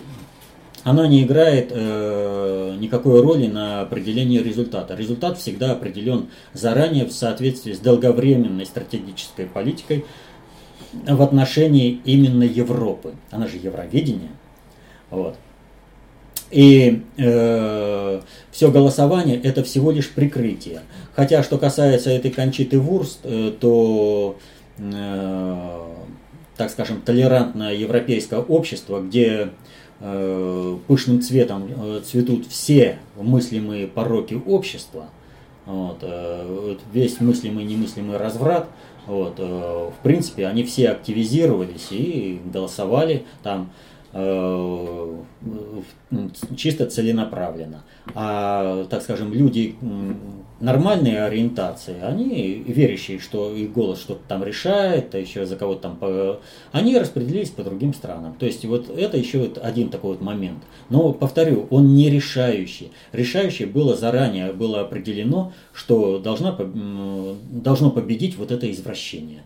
она не играет э, никакой роли на определение результата. Результат всегда определен заранее в соответствии с долговременной стратегической политикой в отношении именно Европы. Она же Евровидение. Вот. И э, все голосование это всего лишь прикрытие. Хотя, что касается этой кончиты Вурст, э, то, так скажем, толерантное европейское общество, где Э, пышным цветом э, цветут все мыслимые пороки общества, вот, э, весь мыслимый и немыслимый разврат, вот, в принципе, они все активизировались и голосовали там Э, чисто целенаправленно. А, так скажем, люди нормальной ориентации, они верящие, что их голос что-то там решает, а еще за кого-то там, они распределились по другим странам. То есть вот это еще один такой вот момент. Но, повторю, он не решающий. Решающий было заранее, было определено, что должна, должно победить вот это извращение.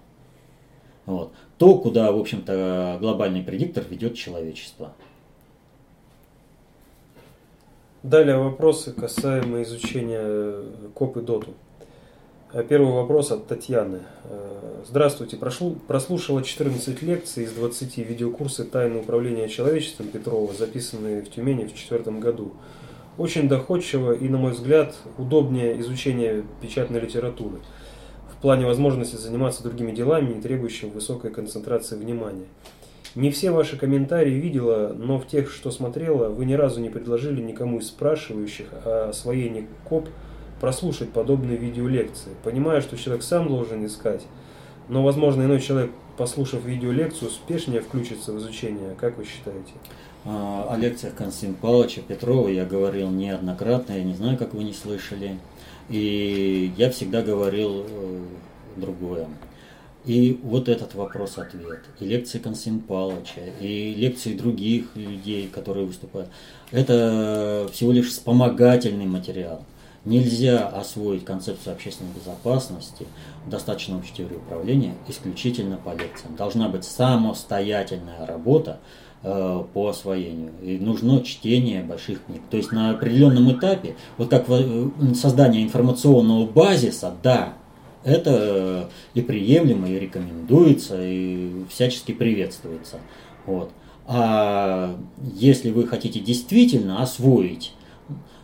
Вот то, куда, в общем-то, глобальный предиктор ведет человечество. Далее вопросы касаемо изучения КОП и ДОТу. Э, первый вопрос от Татьяны. Э, здравствуйте. Прошлу, прослушала 14 лекций из 20 видеокурсы «Тайны управления человечеством» Петрова, записанные в Тюмени в четвертом году. Очень доходчиво и, на мой взгляд, удобнее изучение печатной литературы – в плане возможности заниматься другими делами, не требующими высокой концентрации внимания. Не все ваши комментарии видела, но в тех, что смотрела, вы ни разу не предложили никому из спрашивающих о освоении КОП прослушать подобные видеолекции. Понимаю, что человек сам должен искать, но, возможно, иной человек, послушав видеолекцию, успешнее включится в изучение. Как вы считаете? А, о лекциях Константина Павловича Петрова я говорил неоднократно, я не знаю, как вы не слышали. И я всегда говорил э, другое. И вот этот вопрос-ответ, и лекции Константина Павловича, и лекции других людей, которые выступают, это всего лишь вспомогательный материал. Нельзя освоить концепцию общественной безопасности, достаточно учить теорию управления исключительно по лекциям. Должна быть самостоятельная работа, Э, по освоению. И нужно чтение больших книг. То есть на определенном этапе, вот как э, создание информационного базиса, да, это и приемлемо, и рекомендуется, и всячески приветствуется. Вот. А если вы хотите действительно освоить,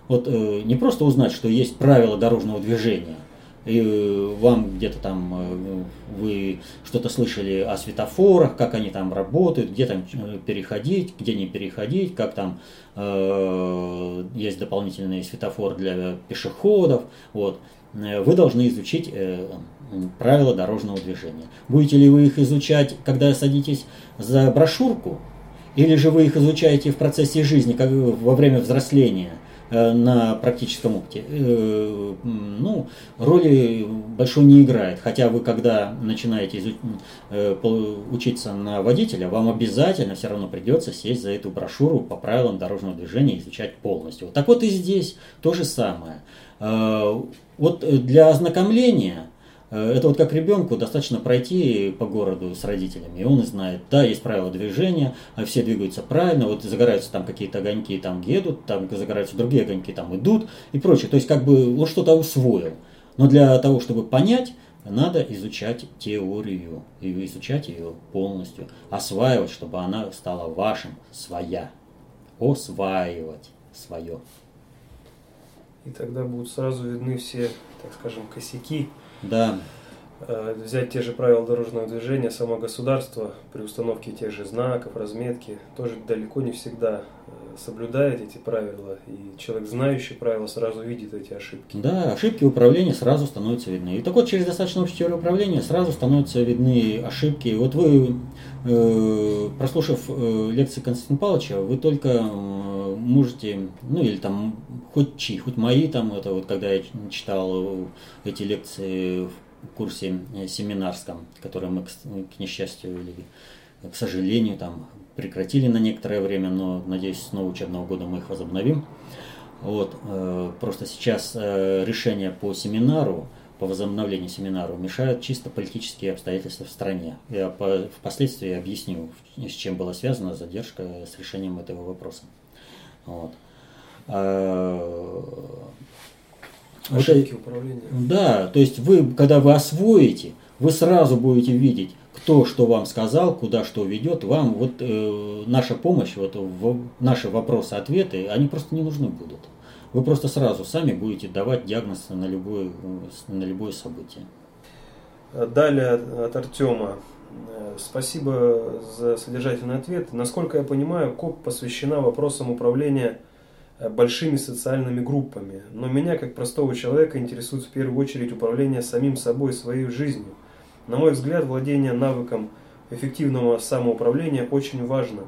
вот э, не просто узнать, что есть правила дорожного движения, и э, вам где-то там э, вы что-то слышали о светофорах, как они там работают, где там э, переходить, где не переходить, как там э, есть дополнительный светофор для пешеходов. Вот. Вы должны изучить э, правила дорожного движения. Будете ли вы их изучать, когда садитесь за брошюрку, или же вы их изучаете в процессе жизни, как во время взросления – э, на практическом опыте, э, ну, роли большой не играет. Хотя вы, когда начинаете э, учиться на водителя, вам обязательно все равно придется сесть за эту брошюру по правилам дорожного движения и изучать полностью. Так вот и здесь то же самое. Э, вот для ознакомления Э, это вот как ребенку достаточно пройти по городу с родителями, и он знает, да, есть правила движения, а все двигаются правильно, вот загораются там какие-то огоньки, там едут, там загораются другие огоньки, там идут и прочее. То есть как бы он что-то усвоил. Но для того, чтобы понять, надо изучать теорию, и изучать ее полностью, осваивать, чтобы она стала вашим, своя. Осваивать свое. И тогда будут сразу видны все, так скажем, косяки да. Э, взять те же правила дорожного движения, само государство при установке тех же знаков, разметки, тоже далеко не всегда э, соблюдает эти правила, и человек, знающий правила, сразу видит эти ошибки. Да, ошибки управления сразу становятся видны. И так вот, через достаточно общую теорию управления сразу становятся видны ошибки. Вот вы, э, прослушав лекции Константина Павловича, вы только можете, ну или там, хоть чьи, хоть мои, там, это вот когда я читал эти лекции в курсе э, семинарском, который мы, к несчастью или к сожалению, там прекратили на некоторое время, но, надеюсь, с нового учебного года мы их возобновим. Вот, э, просто сейчас э, решение по семинару, по возобновлению семинару мешают чисто политические обстоятельства в стране. Я по, впоследствии объясню, с чем была связана задержка с решением этого вопроса. Вот. Ошибки вот, управления. Да, то есть вы, когда вы освоите, вы сразу будете видеть, кто что вам сказал, куда что ведет, вам вот э, наша помощь, вот в, наши вопросы-ответы, они просто не нужны будут. Вы просто сразу сами будете давать диагноз на любое, на любое событие. Далее от Артема. Спасибо за содержательный ответ. Насколько я понимаю, КОП посвящена вопросам управления Э, большими социальными группами. Но меня, как простого человека, интересует в первую очередь управление самим собой, своей жизнью. На мой взгляд, владение навыком эффективного самоуправления очень важно,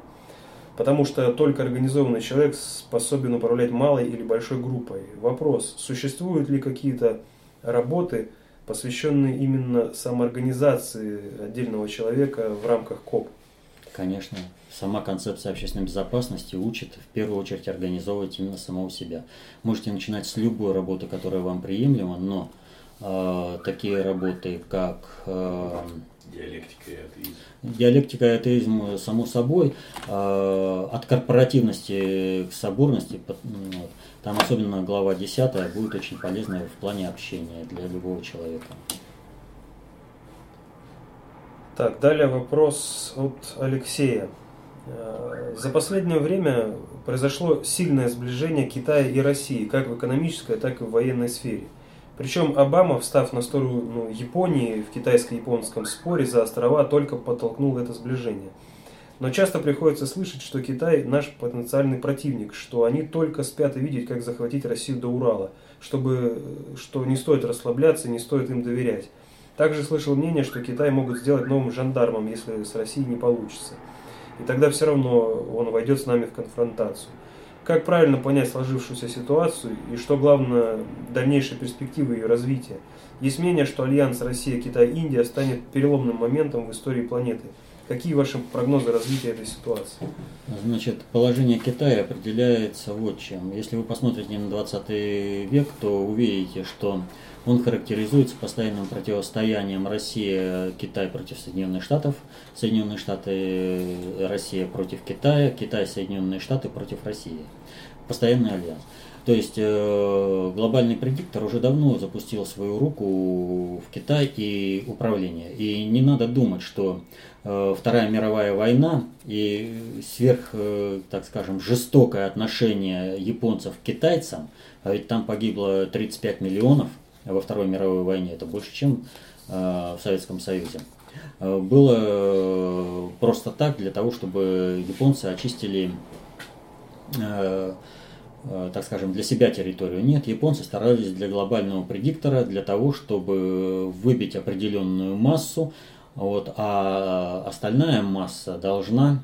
потому что только организованный человек способен управлять малой или большой группой. Вопрос, существуют ли какие-то работы, посвященные именно самоорганизации отдельного человека в рамках КОП? Конечно сама концепция общественной безопасности учит в первую очередь организовывать именно самого себя. Можете начинать с любой работы, которая вам приемлема, но э, такие работы, как э, диалектика и атеизм. Диалектика и атеизм, само собой, э, от корпоративности к соборности, вот, там особенно глава 10 будет очень полезна в плане общения для любого человека. Так, далее вопрос от Алексея. Э, за последнее время произошло сильное сближение Китая и России, как в экономической, так и в военной сфере. Причем Обама, встав на сторону ну, Японии в китайско-японском споре за острова, только подтолкнул это сближение. Но часто приходится слышать, что Китай наш потенциальный противник, что они только спят и видеть, как захватить Россию до Урала, чтобы, что не стоит расслабляться, не стоит им доверять. Также слышал мнение, что Китай могут сделать новым жандармом, если с Россией не получится и тогда все равно он войдет с нами в конфронтацию. Как правильно понять сложившуюся ситуацию и что главное дальнейшие перспективы ее развития? Есть мнение, что альянс Россия-Китай-Индия станет переломным моментом в истории планеты. Какие ваши прогнозы развития этой ситуации? Значит, положение Китая определяется вот чем. Если вы посмотрите на 20 век, то увидите, что он характеризуется постоянным противостоянием Россия-Китай против Соединенных Штатов, Соединенные Штаты, Россия против Китая, Китай, Соединенные Штаты против России. Постоянный альянс. То есть э, глобальный предиктор уже давно запустил свою руку в Китай и управление. И не надо думать, что э, Вторая мировая война и сверх, э, так скажем, жестокое отношение японцев к китайцам, а ведь там погибло 35 миллионов – во Второй мировой войне, это больше, чем э, в Советском Союзе, э, было э, просто так для того, чтобы японцы очистили так скажем, для себя территорию. Нет, японцы старались для глобального предиктора, для того, чтобы выбить определенную массу, вот, а остальная масса должна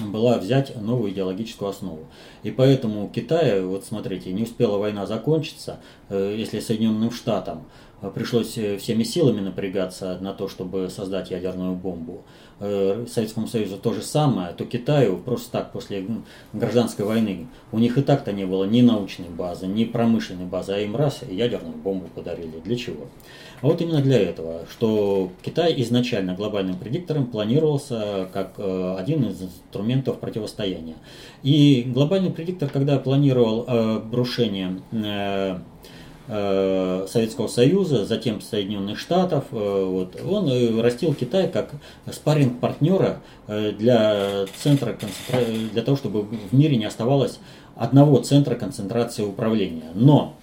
была взять новую идеологическую основу. И поэтому Китай, вот смотрите, не успела война закончиться, э, если Соединенным Штатам э, пришлось э, всеми силами напрягаться на то, чтобы создать ядерную бомбу, Советскому Союзу то же самое, то Китаю просто так после гражданской войны у них и так-то не было ни научной базы, ни промышленной базы, а им раз ядерную бомбу подарили. Для чего? А вот именно для этого, что Китай изначально глобальным предиктором планировался как э, один из инструментов противостояния. И глобальный предиктор, когда планировал э, брушение э, Советского Союза, затем Соединенных Штатов. Вот, он растил Китай как спарринг партнера для центра для того, чтобы в мире не оставалось одного центра концентрации управления. Но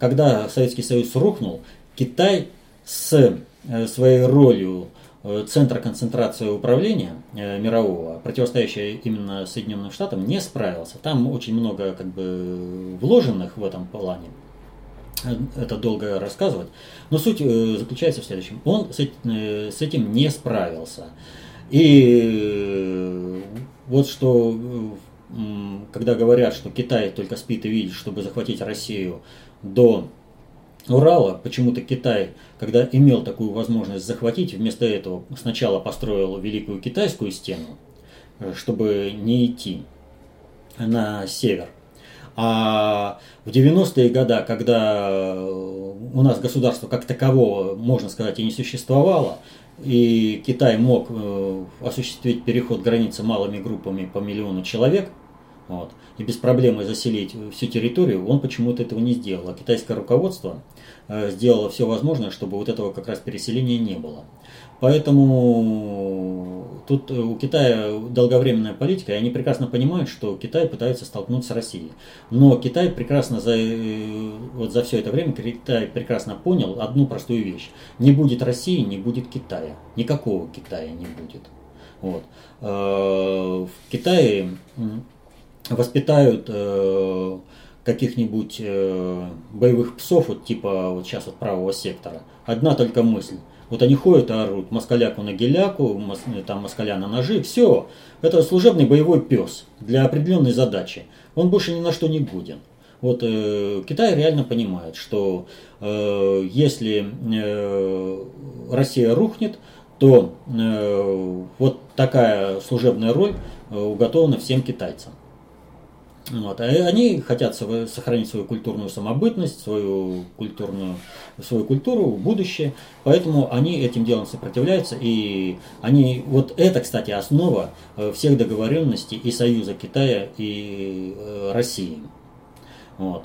когда Советский Союз рухнул, Китай с э, своей ролью э, центра концентрации управления э, мирового, противостоящего именно Соединенным Штатам, не справился. Там очень много как бы вложенных в этом плане. Это долго рассказывать. Но суть заключается в следующем. Он с этим не справился. И вот что, когда говорят, что Китай только спит и видит, чтобы захватить Россию до Урала почему-то Китай, когда имел такую возможность захватить, вместо этого сначала построил Великую Китайскую стену, э, чтобы не идти на север. А в 90-е годы, когда у нас государство как такового, можно сказать, и не существовало, и Китай мог э, осуществить переход границы малыми группами по миллиону человек – вот, и без проблемы заселить всю территорию, он почему-то этого не сделал. А китайское руководство э, сделало все возможное, чтобы вот этого как раз переселения не было. Поэтому тут э, у Китая долговременная политика, и они прекрасно понимают, что Китай пытается столкнуться с Россией. Но Китай прекрасно за, э, вот за все это время Китай прекрасно понял одну простую вещь. Не будет России, не будет Китая. Никакого Китая не будет. Вот. В Китае воспитают э, каких-нибудь э, боевых псов, вот типа вот сейчас вот правого сектора. Одна только мысль. Вот они ходят и орут москаляку на геляку, мос, там москаля на ножи, все. Это служебный боевой пес для определенной задачи. Он больше ни на что не годен. Вот э, Китай реально понимает, что э, если э, Россия рухнет, то э, вот такая служебная роль э, уготована всем китайцам. Вот. А они хотят сохранить свою культурную самобытность, свою культурную, свою культуру, будущее, поэтому они этим делом сопротивляются, и они, вот это, кстати, основа э, всех договоренностей и Союза Китая и э, России. Вот.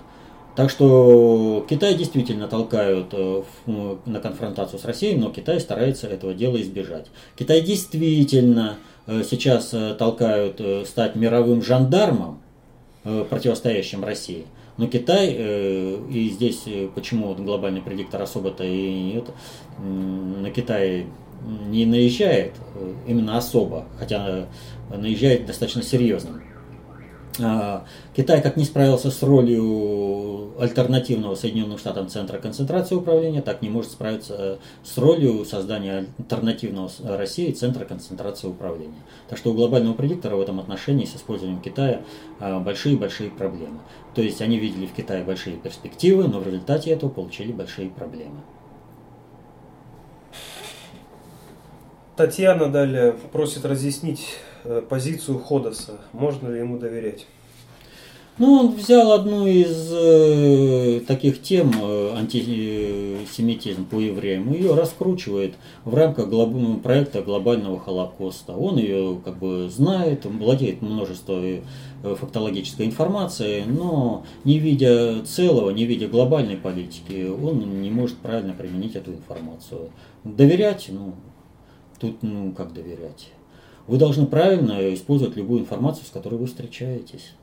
Так что Китай действительно толкают э, на конфронтацию с Россией, но Китай старается этого дела избежать. Китай действительно сейчас толкают стать мировым жандармом, противостоящим России. Но Китай, э, и здесь э, почему глобальный предиктор особо-то и это, на Китай не наезжает именно особо, хотя наезжает достаточно серьезно. А, Китай как не справился с ролью альтернативного Соединенным Штатам центра концентрации управления, так не может справиться э, с ролью создания альтернативного России центра концентрации управления. Так что у глобального предиктора в этом отношении с использованием Китая а, большие-большие проблемы. То есть они видели в Китае большие перспективы, но в результате этого получили большие проблемы. Татьяна далее просит разъяснить Э, позицию Ходоса. Можно ли ему доверять? Ну, он взял одну из э, таких тем, э, антисемитизм по евреям, и ее раскручивает в рамках глоб... проекта глобального Холокоста. Он ее как бы знает, владеет множеством э, фактологической информации, но не видя целого, не видя глобальной политики, он не может правильно применить эту информацию. Доверять, ну, тут, ну, как доверять? Вы должны правильно использовать любую информацию, с которой вы встречаетесь.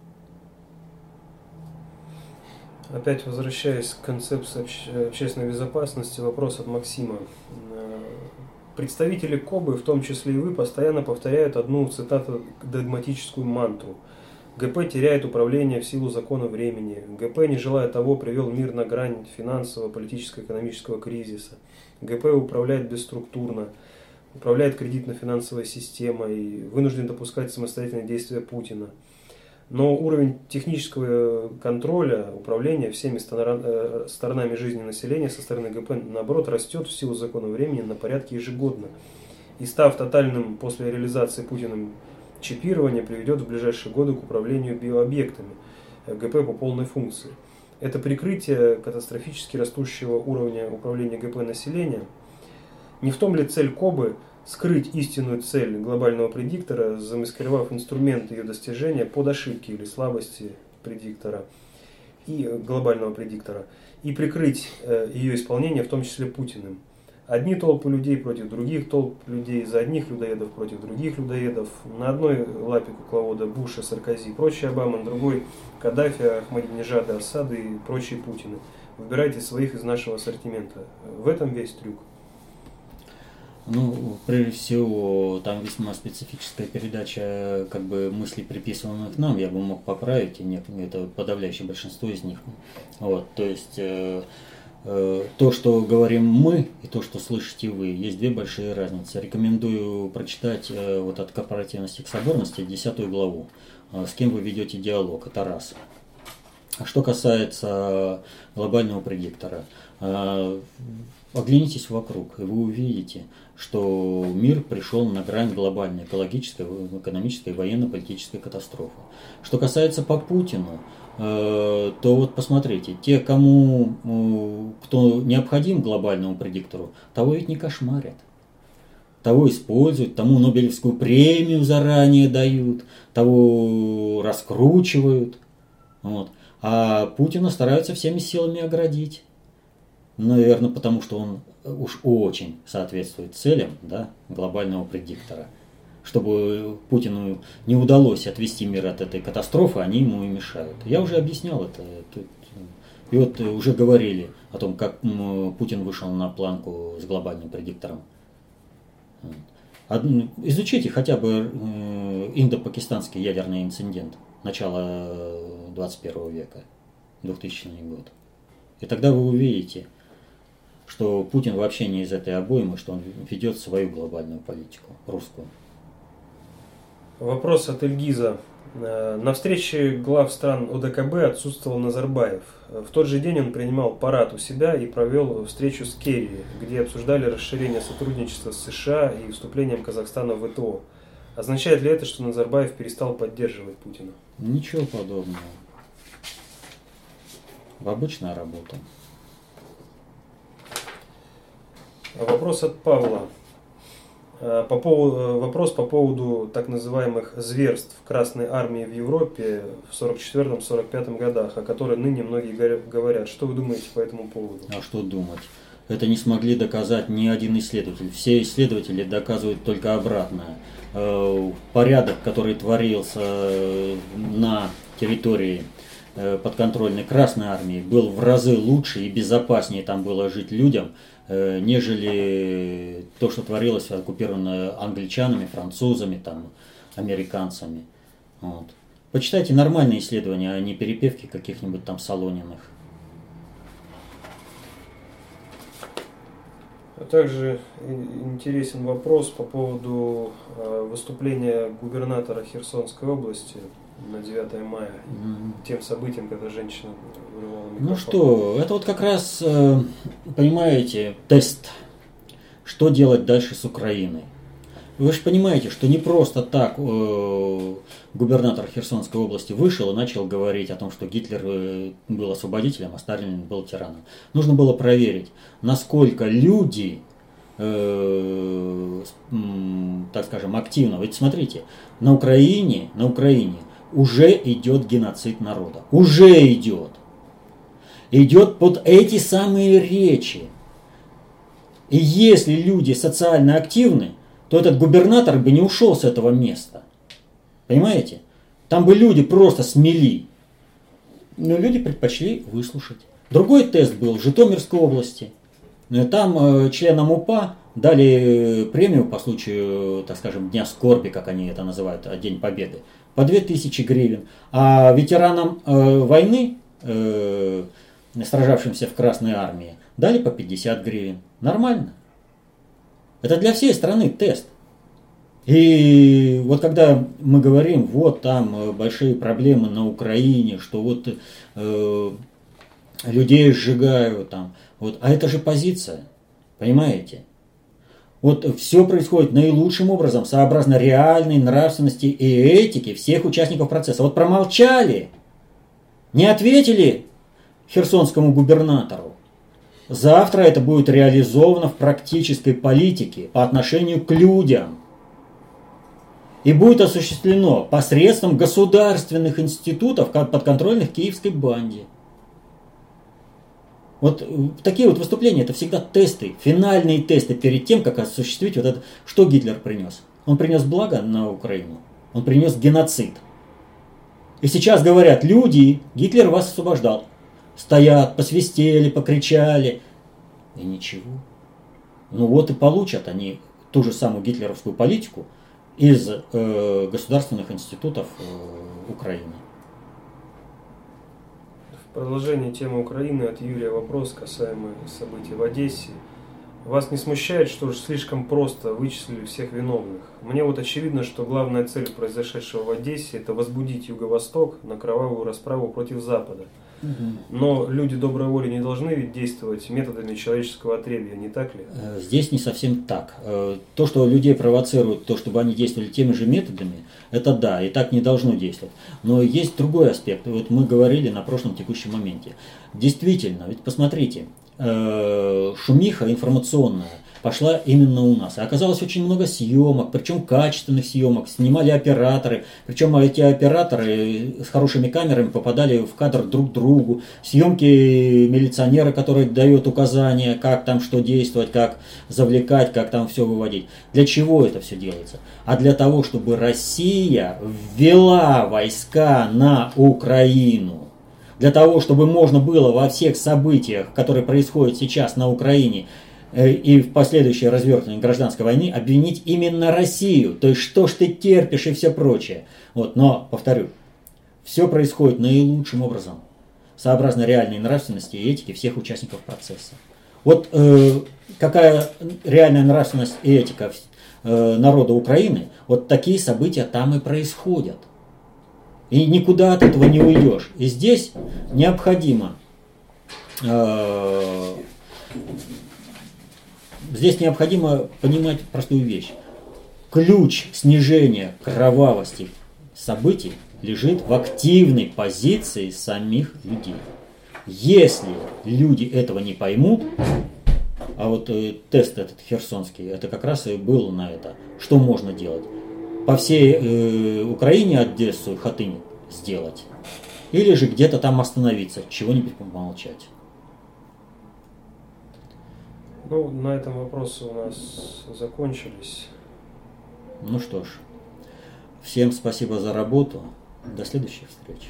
Опять возвращаясь к концепции обще- общественной безопасности, вопрос от Максима. Э, представители КОБы, в том числе и вы, постоянно повторяют одну цитату догматическую мантру. ГП теряет управление в силу закона времени. ГП, не желая того, привел мир на грань финансового, политического, экономического кризиса. ГП управляет бесструктурно. Управляет кредитно-финансовой системой, вынужден допускать самостоятельные действия Путина. Но уровень технического контроля, управления всеми э, сторонами жизни населения со стороны ГП, наоборот, растет в силу закона времени на порядке ежегодно. И став тотальным после реализации Путиным чипирования, приведет в ближайшие годы к управлению биообъектами э, ГП по полной функции. Это прикрытие катастрофически растущего уровня управления ГП населения. Не в том ли цель Кобы скрыть истинную цель глобального предиктора, замаскировав инструменты ее достижения под ошибки или слабости предиктора и э, глобального предиктора, и прикрыть э, ее исполнение, в том числе Путиным. Одни толпы людей против других толп людей, за одних людоедов против других людоедов. На одной лапе кукловода Буша, Саркози, прочие Обама, на другой Каддафи, Ахмадинежада, Асады и прочие Путины. Выбирайте своих из нашего ассортимента. В этом весь трюк. Ну, прежде всего, там весьма специфическая передача как бы мыслей, приписываемых нам, я бы мог поправить, и нет, это подавляющее большинство из них. Вот, то есть, э, э, то, что говорим мы, и то, что слышите вы, есть две большие разницы. Рекомендую прочитать э, вот от корпоративности к соборности десятую главу. Э, с кем вы ведете диалог, это раз. А что касается глобального предиктора, э, Оглянитесь вокруг, и вы увидите, что мир пришел на грань глобальной экологической, экономической, военно-политической катастрофы. Что касается по Путину, э, то вот посмотрите, те, кому, э, кто необходим глобальному предиктору, того ведь не кошмарят. Того используют, тому Нобелевскую премию заранее дают, того раскручивают. Вот. А Путина стараются всеми силами оградить. Наверное, потому что он уж очень соответствует целям да, глобального предиктора. Чтобы Путину не удалось отвести мир от этой катастрофы, они ему и мешают. Я уже объяснял это. И вот уже говорили о том, как Путин вышел на планку с глобальным предиктором. Изучите хотя бы э, индо-пакистанский ядерный инцидент начала 21 века, 2000 год. И тогда вы увидите, что Путин вообще не из этой обоймы, что он ведет свою глобальную политику, русскую. Вопрос от Эльгиза. Э, на встрече глав стран ОДКБ отсутствовал Назарбаев. В тот же день он принимал парад у себя и провел встречу с Керри, где обсуждали расширение сотрудничества с США и вступлением Казахстана в ВТО. Означает ли это, что Назарбаев перестал поддерживать Путина? Ничего подобного. Обычная работа. Вопрос от Павла. Э, по поводу, э, вопрос по поводу так называемых зверств Красной Армии в Европе в 44-45 годах, о которой ныне многие говорят. Что вы думаете по этому поводу? А что думать? Это не смогли доказать ни один исследователь. Все исследователи доказывают только обратное. Э, порядок, который творился на территории подконтрольной Красной Армии, был в разы лучше и безопаснее там было жить людям, нежели то, что творилось оккупировано англичанами, французами, там, американцами. Вот. Почитайте нормальные исследования, а не перепевки каких-нибудь там Солониных. А также интересен вопрос по поводу э, выступления губернатора Херсонской области на 9 мая, mm-hmm. тем событием, когда женщина вырывала микрофон. Ну что, это вот как раз, э, понимаете, тест, что делать дальше с Украиной. Вы же понимаете, что не просто так э, губернатор Херсонской области вышел и начал говорить о том, что Гитлер э, был освободителем, а Сталин был тираном. Нужно было проверить, насколько люди, э, так скажем, активно. Ведь смотрите, на Украине, на Украине уже идет геноцид народа. Уже идет. Идет под эти самые речи. И если люди социально активны, то этот губернатор бы не ушел с этого места. Понимаете? Там бы люди просто смели. Но люди предпочли выслушать. Другой тест был в Житомирской области. Там э, членам УПА дали премию по случаю, так скажем, Дня скорби, как они это называют, День Победы по 2000 гривен. А ветеранам э, войны, э, сражавшимся в Красной Армии, дали по 50 гривен. Нормально. Это для всей страны тест. И вот когда мы говорим, вот там э, большие проблемы на Украине, что вот э, людей сжигают там, вот, а это же позиция, понимаете? Вот все происходит наилучшим образом, сообразно реальной нравственности и этике всех участников процесса. Вот промолчали, не ответили херсонскому губернатору. Завтра это будет реализовано в практической политике по отношению к людям. И будет осуществлено посредством государственных институтов, подконтрольных киевской банде. Вот такие вот выступления это всегда тесты, финальные тесты перед тем, как осуществить вот это. Что Гитлер принес? Он принес благо на Украину, он принес геноцид. И сейчас говорят, люди, Гитлер вас освобождал. Стоят, посвистели, покричали. И ничего. Ну вот и получат они ту же самую гитлеровскую политику из э, государственных институтов э, Украины. Продолжение темы Украины от Юрия вопрос, касаемый событий в Одессе. Вас не смущает, что уж слишком просто вычислили всех виновных? Мне вот очевидно, что главная цель произошедшего в Одессе – это возбудить Юго-Восток на кровавую расправу против Запада – но люди доброй воли не должны ведь действовать методами человеческого отребья, не так ли? Э, здесь не совсем так. Э, то, что людей провоцирует, то, чтобы они действовали теми же методами, это да, и так не должно действовать. Но есть другой аспект. Вот мы говорили на прошлом текущем моменте. Действительно, ведь посмотрите, э, шумиха информационная – пошла именно у нас. И оказалось очень много съемок, причем качественных съемок, снимали операторы, причем эти операторы с хорошими камерами попадали в кадр друг другу, съемки милиционера, который дает указания, как там что действовать, как завлекать, как там все выводить. Для чего это все делается? А для того, чтобы Россия ввела войска на Украину для того, чтобы можно было во всех событиях, которые происходят сейчас на Украине, и в последующее развертывание гражданской войны обвинить именно Россию. То есть, что ж ты терпишь и все прочее. Вот, но, повторю, все происходит наилучшим образом, сообразно реальной нравственности и этике всех участников процесса. Вот э, какая реальная нравственность и этика э, народа Украины, вот такие события там и происходят. И никуда от этого не уйдешь. И здесь необходимо э, здесь необходимо понимать простую вещь. Ключ снижения кровавости событий лежит в активной позиции самих людей. Если люди этого не поймут, а вот э, тест этот херсонский, это как раз и был на это, что можно делать? По всей э, Украине Одессу, Хатынь сделать? Или же где-то там остановиться, чего-нибудь помолчать? Ну, на этом вопросы у нас закончились. Ну что ж, всем спасибо за работу. До следующих встреч.